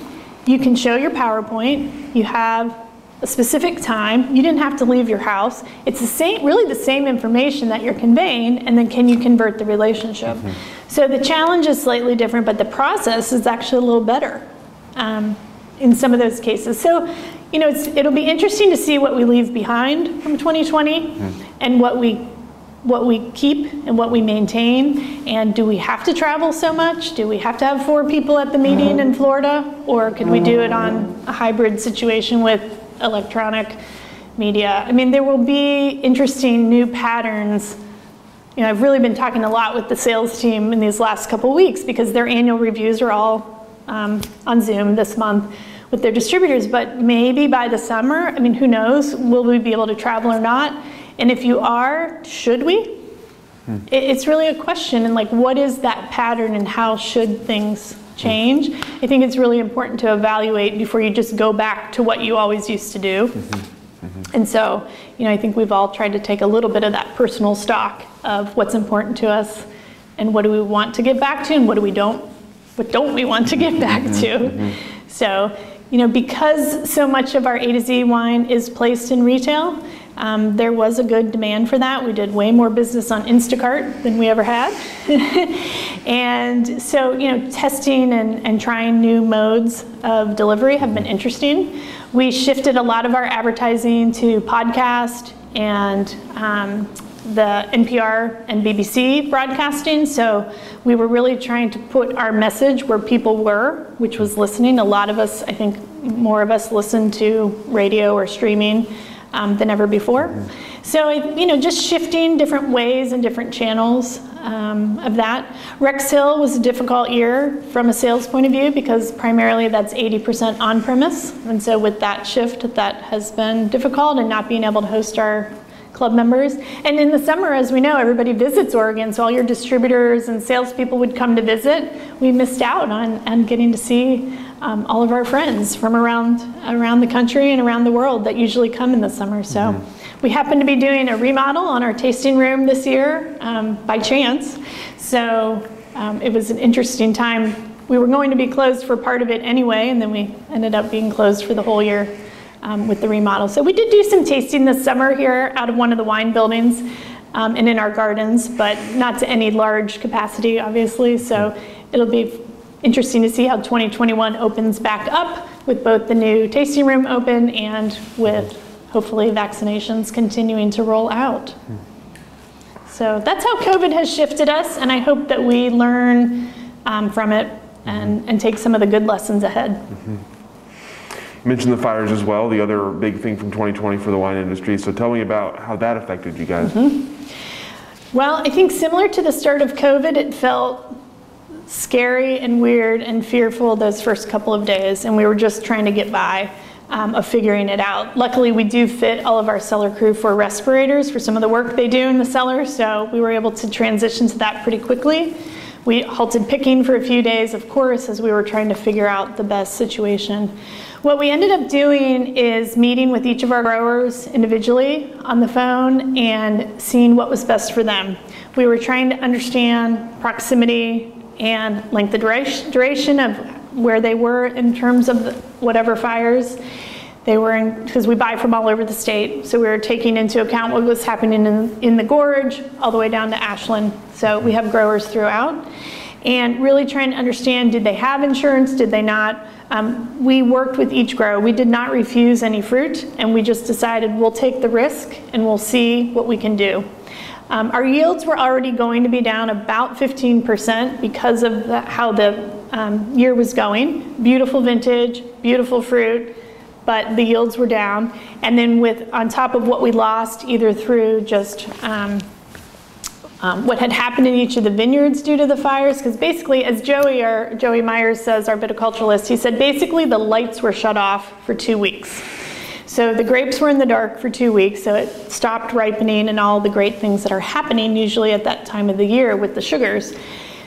You can show your PowerPoint. You have a specific time. You didn't have to leave your house. It's the same, really the same information that you're conveying, and then can you convert the relationship? Mm-hmm. So the challenge is slightly different, but the process is actually a little better um, in some of those cases. So, you know, it'll be interesting to see what we leave behind from 2020 mm-hmm. and what we what we keep and what we maintain and do we have to travel so much? Do we have to have four people at the meeting in florida? Or could we do it on a hybrid situation with electronic media? I mean there will be interesting new patterns. You know i've really been talking a lot with the sales team in these last couple weeks because their annual reviews are all um, on zoom this month with their distributors but maybe by the summer i mean who knows? Will we be able to travel or not and if you are, should we? Hmm. It's really a question, and like, what is that pattern, and how should things change? I think it's really important to evaluate before you just go back to what you always used to do. Mm-hmm. Mm-hmm. And so, you know, I think we've all tried to take a little bit of that personal stock of what's important to us, and what do we want to get back to, and what do we don't, what don't we want to get back mm-hmm. to. Mm-hmm. So, you know, because so much of our A to Z wine is placed in retail, um, there was a good demand for that. We did way more business on Instacart than we ever had. and so, you know, testing and, and trying new modes of delivery have been interesting. We shifted a lot of our advertising to podcast and um, the NPR and BBC broadcasting. So we were really trying to put our message where people were, which was listening. A lot of us, I think more of us listen to radio or streaming um, than ever before. So, you know, just shifting different ways and different channels um, of that. Rex Hill was a difficult year from a sales point of view because primarily that's 80% on premise. And so, with that shift, that has been difficult and not being able to host our club members. And in the summer, as we know, everybody visits Oregon, so all your distributors and salespeople would come to visit. We missed out on, on getting to see um, all of our friends from around around the country and around the world that usually come in the summer. So mm-hmm. we happen to be doing a remodel on our tasting room this year um, by chance. So um, it was an interesting time. We were going to be closed for part of it anyway, and then we ended up being closed for the whole year um, with the remodel. So we did do some tasting this summer here out of one of the wine buildings. Um, and in our gardens, but not to any large capacity, obviously. So it'll be interesting to see how 2021 opens back up with both the new tasting room open and with hopefully vaccinations continuing to roll out. So that's how COVID has shifted us, and I hope that we learn um, from it and, and take some of the good lessons ahead. Mm-hmm. You mentioned the fires as well, the other big thing from 2020 for the wine industry. So tell me about how that affected you guys. Mm-hmm. Well, I think similar to the start of COVID, it felt scary and weird and fearful those first couple of days, and we were just trying to get by. Um, of figuring it out. Luckily, we do fit all of our cellar crew for respirators for some of the work they do in the cellar, so we were able to transition to that pretty quickly. We halted picking for a few days, of course, as we were trying to figure out the best situation. What we ended up doing is meeting with each of our growers individually on the phone and seeing what was best for them. We were trying to understand proximity, and length of duration of where they were in terms of whatever fires they were in, because we buy from all over the state. So we were taking into account what was happening in, in the gorge all the way down to Ashland. So we have growers throughout. and really trying to understand did they have insurance, did they not. Um, we worked with each grower. We did not refuse any fruit, and we just decided we'll take the risk and we'll see what we can do. Um, our yields were already going to be down about 15% because of the, how the um, year was going. Beautiful vintage, beautiful fruit, but the yields were down. And then with on top of what we lost, either through just um, um, what had happened in each of the vineyards due to the fires, because basically, as Joey, our, Joey Myers says, our viticulturalist, he said basically the lights were shut off for two weeks. So the grapes were in the dark for two weeks, so it stopped ripening and all the great things that are happening usually at that time of the year with the sugars.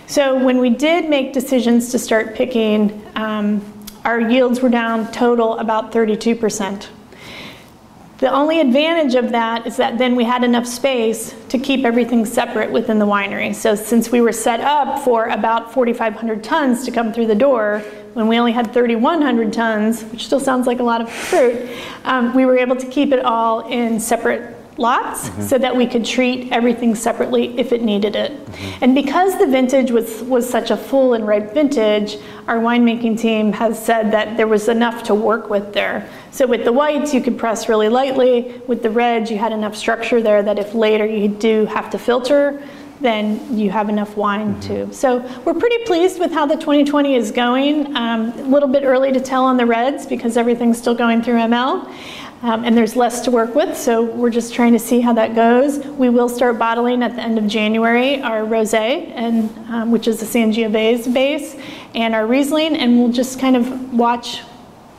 So when we did make decisions to start picking, um, our yields were down total about 32%. The only advantage of that is that then we had enough space to keep everything separate within the winery. So since we were set up for about 4,500 tons to come through the door, when we only had 3,100 tons, which still sounds like a lot of fruit, um, we were able to keep it all in separate lots mm-hmm. so that we could treat everything separately if it needed it. Mm-hmm. And because the vintage was, was such a full and ripe vintage, our winemaking team has said that there was enough to work with there. So with the whites, you could press really lightly. With the reds, you had enough structure there that if later you do have to filter, then you have enough wine mm-hmm. too. So we're pretty pleased with how the 2020 is going. Um, a little bit early to tell on the reds because everything's still going through ML. Um, and there's less to work with, so we're just trying to see how that goes. We will start bottling at the end of January our rosé, and um, which is the Sangiovese base, and our Riesling, and we'll just kind of watch,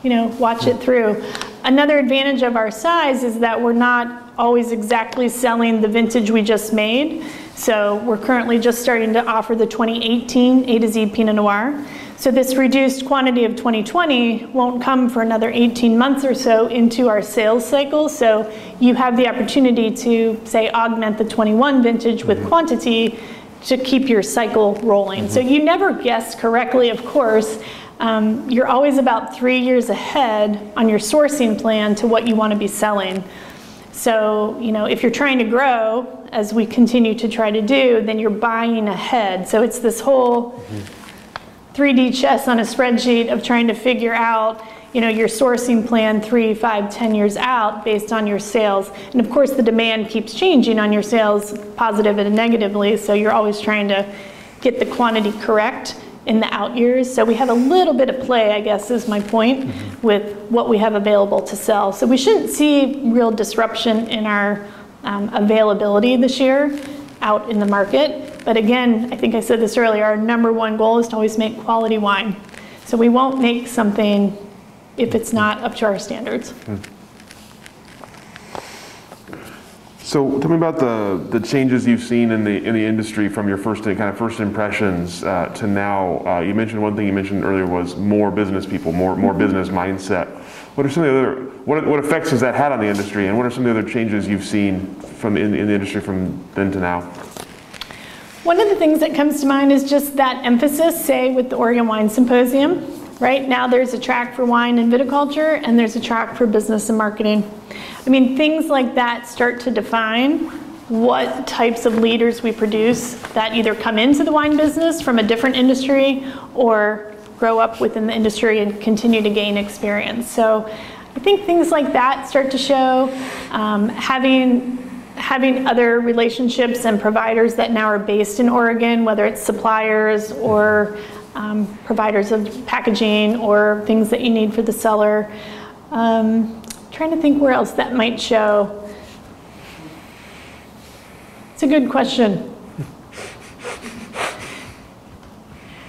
you know, watch it through. Another advantage of our size is that we're not always exactly selling the vintage we just made. So we're currently just starting to offer the 2018 A to Z Pinot Noir. So this reduced quantity of 2020 won't come for another 18 months or so into our sales cycle. So you have the opportunity to, say, augment the 21 vintage with mm-hmm. quantity to keep your cycle rolling. Mm-hmm. So you never guess correctly, of course. Um, you're always about three years ahead on your sourcing plan to what you want to be selling. So, you know, if you're trying to grow, as we continue to try to do, then you're buying ahead. So it's this whole mm-hmm 3D chess on a spreadsheet of trying to figure out you know, your sourcing plan three, five, ten years out based on your sales. And of course, the demand keeps changing on your sales, positive and negatively, so you're always trying to get the quantity correct in the out years. So we have a little bit of play, I guess, is my point, mm-hmm. with what we have available to sell. So we shouldn't see real disruption in our um, availability this year out in the market. But again, I think I said this earlier, our number one goal is to always make quality wine. So we won't make something if it's not up to our standards. Hmm. So tell me about the, the changes you've seen in the in the industry from your first kind of first impressions uh, to now. Uh, you mentioned one thing you mentioned earlier was more business people, more more business mindset. What are some of the other what, what effects has that had on the industry, and what are some of the other changes you've seen from in, in the industry from then to now? One of the things that comes to mind is just that emphasis, say, with the Oregon Wine Symposium. Right now, there's a track for wine and viticulture, and there's a track for business and marketing. I mean, things like that start to define what types of leaders we produce that either come into the wine business from a different industry or grow up within the industry and continue to gain experience. So I think things like that start to show. Um, having having other relationships and providers that now are based in Oregon, whether it's suppliers or um, providers of packaging or things that you need for the cellar. Um, trying to think where else that might show. It's a good question.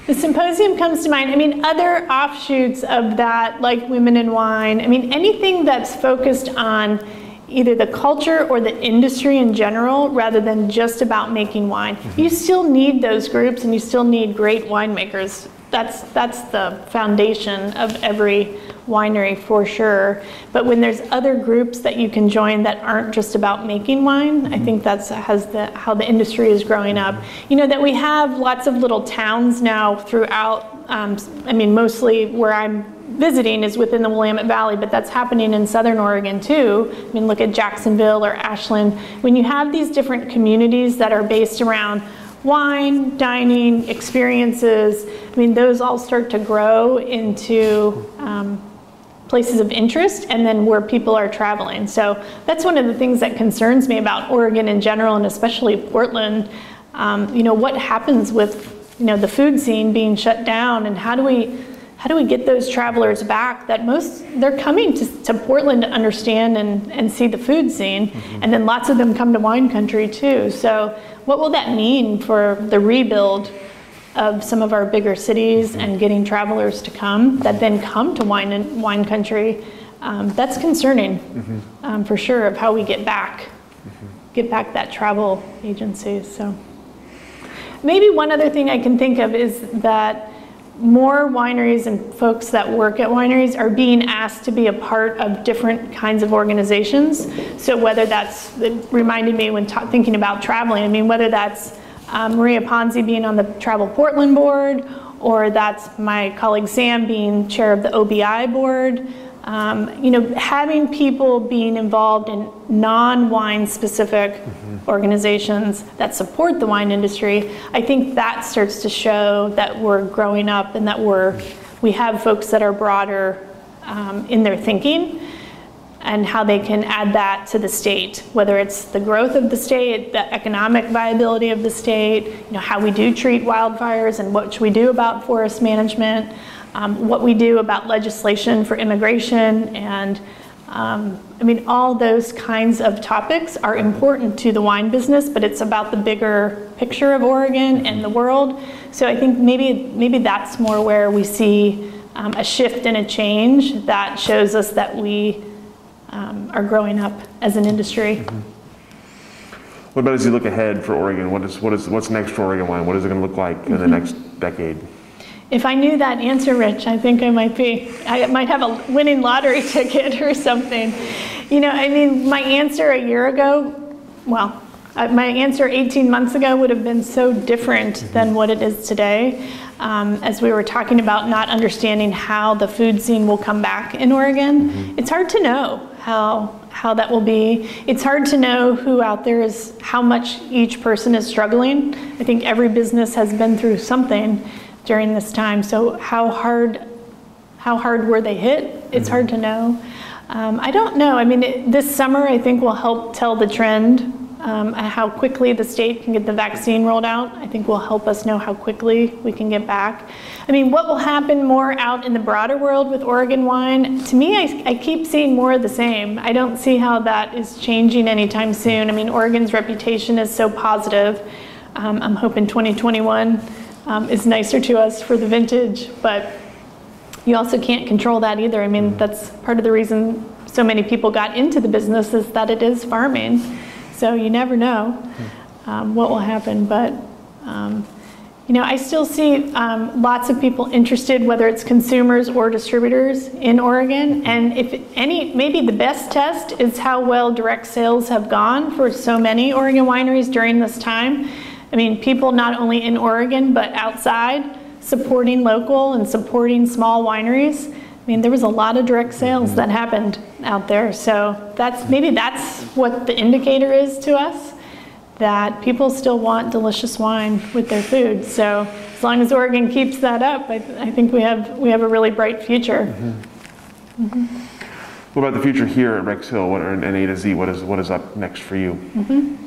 The symposium comes to mind. I mean, other offshoots of that, like Women in Wine, I mean, anything that's focused on either the culture or the industry in general rather than just about making wine. Mm-hmm. You still need those groups and you still need great winemakers. That's that's the foundation of every winery for sure. But when there's other groups that you can join that aren't just about making wine, mm-hmm. I think that's has the how the industry is growing up. You know that we have lots of little towns now throughout. Um, I mean, mostly where I'm visiting is within the Willamette Valley, but that's happening in southern Oregon too. I mean, look at Jacksonville or Ashland. When you have these different communities that are based around wine, dining, experiences, I mean, those all start to grow into um, places of interest and then where people are traveling. So that's one of the things that concerns me about Oregon in general and especially Portland. Um, you know, what happens with, you know, the food scene being shut down and how do we how do we get those travelers back that most they're coming to, to Portland to understand and, and see the food scene mm-hmm. and then lots of them come to wine country too. So what will that mean for the rebuild of some of our bigger cities mm-hmm. and getting travelers to come that then come to wine and wine country? Um, that's concerning mm-hmm. um, for sure of how we get back, mm-hmm. get back that travel agency. So maybe one other thing I can think of is that more wineries and folks that work at wineries are being asked to be a part of different kinds of organizations. So whether that's, reminded me when thinking about traveling, I mean, whether that's um, Maria Ponzi being on the Travel Portland board, or that's my colleague Sam being chair of the OBI board. Um, you know, having people being involved in non-wine specific mm-hmm. organizations that support the wine industry, I think that starts to show that we're growing up and that we're we have folks that are broader um, in their thinking and how they can add that to the state, whether it's the growth of the state, the economic viability of the state, you know, how we do treat wildfires and what should we do about forest management um, what we do about legislation for immigration, and um, I mean, all those kinds of topics are important to the wine business, but it's about the bigger picture of Oregon and the world. So I think maybe maybe that's more where we see um, a shift and a change that shows us that we um, are growing up as an industry. Mm-hmm. What about as you look ahead for Oregon? What is what is what's next for Oregon wine? What is it going to look like in mm-hmm. the next decade? If I knew that answer, Rich, I think I might be, I might have a winning lottery ticket or something. You know, I mean, my answer a year ago, well, uh, my answer 18 months ago would have been so different mm-hmm. than what it is today. Um, as we were talking about not understanding how the food scene will come back in Oregon, mm-hmm. it's hard to know how how that will be. It's hard to know who out there is how much each person is struggling. I think every business has been through something during this time. So how hard, how hard were they hit? It's mm-hmm. hard to know. Um, I don't know. I mean, it, this summer I think will help tell the trend. Um, how quickly the state can get the vaccine rolled out, I think will help us know how quickly we can get back. I mean, what will happen more out in the broader world with Oregon wine? To me, I, I keep seeing more of the same. I don't see how that is changing anytime soon. I mean, Oregon's reputation is so positive. Um, I'm hoping 2021 um, is nicer to us for the vintage, but you also can't control that either. I mean, that's part of the reason so many people got into the business is that it is farming. So you never know um, what will happen, but um, you know, I still see um, lots of people interested, whether it's consumers or distributors in Oregon. And if any, maybe the best test is how well direct sales have gone for so many Oregon wineries during this time. I mean, people not only in Oregon but outside supporting local and supporting small wineries. I mean, there was a lot of direct sales that happened out there. So that's maybe that's what the indicator is to us that people still want delicious wine with their food. So as long as Oregon keeps that up, I, I think we have we have a really bright future. Mm-hmm. Mm-hmm. What about the future here at Rex Hill? What are an A to Z? What is what is up next for you? Mm-hmm.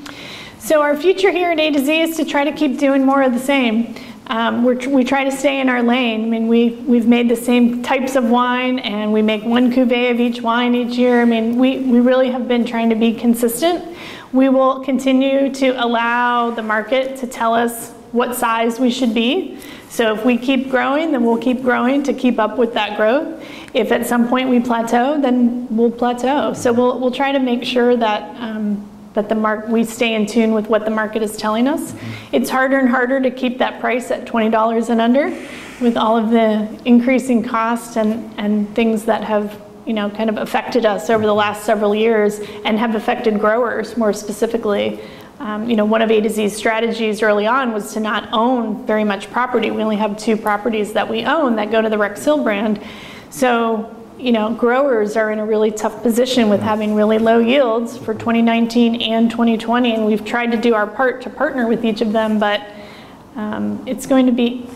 So our future here at A to Z is to try to keep doing more of the same. Um, we try to stay in our lane. I mean, we, we've made the same types of wine and we make one cuvee of each wine each year. I mean, we, we really have been trying to be consistent. We will continue to allow the market to tell us what size we should be. So if we keep growing, then we'll keep growing to keep up with that growth. If at some point we plateau, then we'll plateau. So we'll, we'll try to make sure that um, that the mark we stay in tune with what the market is telling us. Mm-hmm. It's harder and harder to keep that price at $20 and under with all of the increasing costs and, and things that have you know kind of affected us over the last several years and have affected growers more specifically. Um, you know, one of A to Z's strategies early on was to not own very much property. We only have two properties that we own that go to the Rex Hill brand. So you know, growers are in a really tough position with having really low yields for 2019 and 2020, and we've tried to do our part to partner with each of them, but um, it's going to be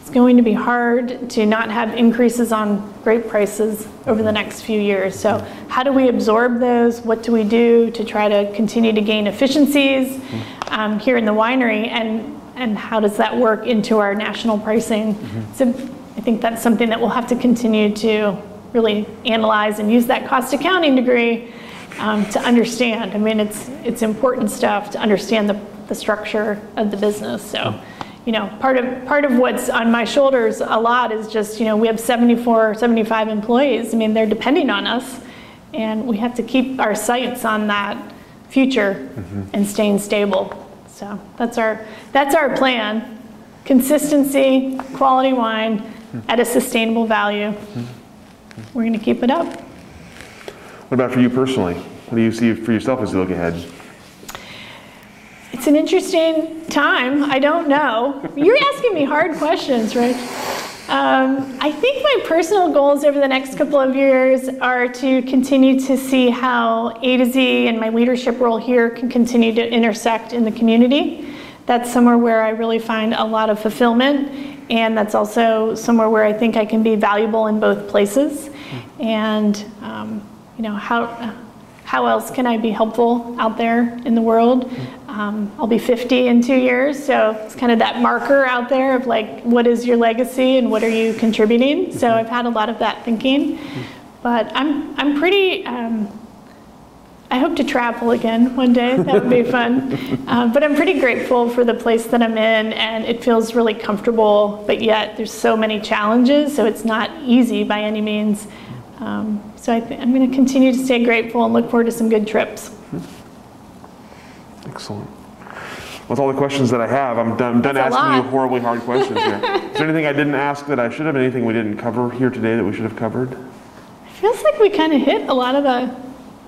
it's going to be hard to not have increases on grape prices over the next few years. So, how do we absorb those? What do we do to try to continue to gain efficiencies um, here in the winery? And, and how does that work into our national pricing? Mm-hmm. So, I think that's something that we'll have to continue to really analyze and use that cost accounting degree um, to understand. I mean, it's, it's important stuff to understand the, the structure of the business. So you know, part of part of what's on my shoulders a lot is just, you know, we have 74, 75 employees. I mean, they're depending on us, and we have to keep our sights on that future mm-hmm. and staying stable. So that's our that's our plan. Consistency, quality wine at a sustainable value. Mm-hmm. We're going to keep it up. What about for you personally? What do you see for yourself as you look ahead? It's an interesting time. I don't know. You're asking me hard questions, right? Um, I think my personal goals over the next couple of years are to continue to see how A to Z and my leadership role here can continue to intersect in the community. That's somewhere where I really find a lot of fulfillment, and that's also somewhere where I think I can be valuable in both places. And um, you know how how else can I be helpful out there in the world? Um, I'll be 50 in two years, so it's kind of that marker out there of like, what is your legacy and what are you contributing? So I've had a lot of that thinking, but I'm I'm pretty. Um, I hope to travel again one day. That would be fun. Uh, but I'm pretty grateful for the place that I'm in, and it feels really comfortable. But yet, there's so many challenges, so it's not easy by any means. Um, so I am going to continue to stay grateful and look forward to some good trips. Excellent. With all the questions that I have, I'm done, done asking you horribly hard questions here. Is there anything I didn't ask that I should have? Anything we didn't cover here today that we should have covered? It feels like we kind of hit a lot of the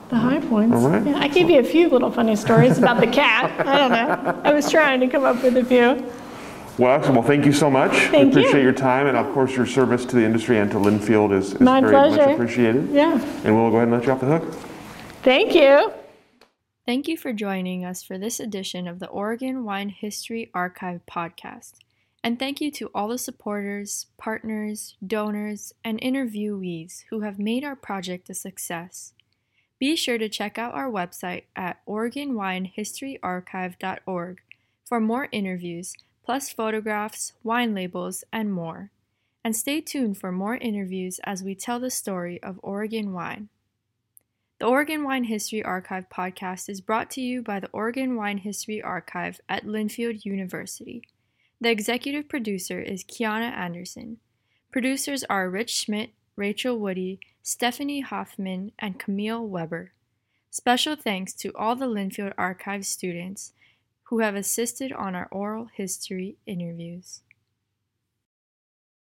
the high points. All right. Yeah, I gave you a few little funny stories about the cat. I don't know. I was trying to come up with a few. Well, excellent. Well, thank you so much. Thank we appreciate you. your time, and of course, your service to the industry and to Linfield is, is My very pleasure. much appreciated. Yeah. And we'll go ahead and let you off the hook. Thank you. Thank you for joining us for this edition of the Oregon Wine History Archive podcast. And thank you to all the supporters, partners, donors, and interviewees who have made our project a success. Be sure to check out our website at OregonWineHistoryArchive.org for more interviews, plus photographs, wine labels, and more. And stay tuned for more interviews as we tell the story of Oregon wine. The Oregon Wine History Archive podcast is brought to you by the Oregon Wine History Archive at Linfield University. The executive producer is Kiana Anderson. Producers are Rich Schmidt, Rachel Woody, Stephanie Hoffman, and Camille Weber. Special thanks to all the Linfield Archive students who have assisted on our oral history interviews.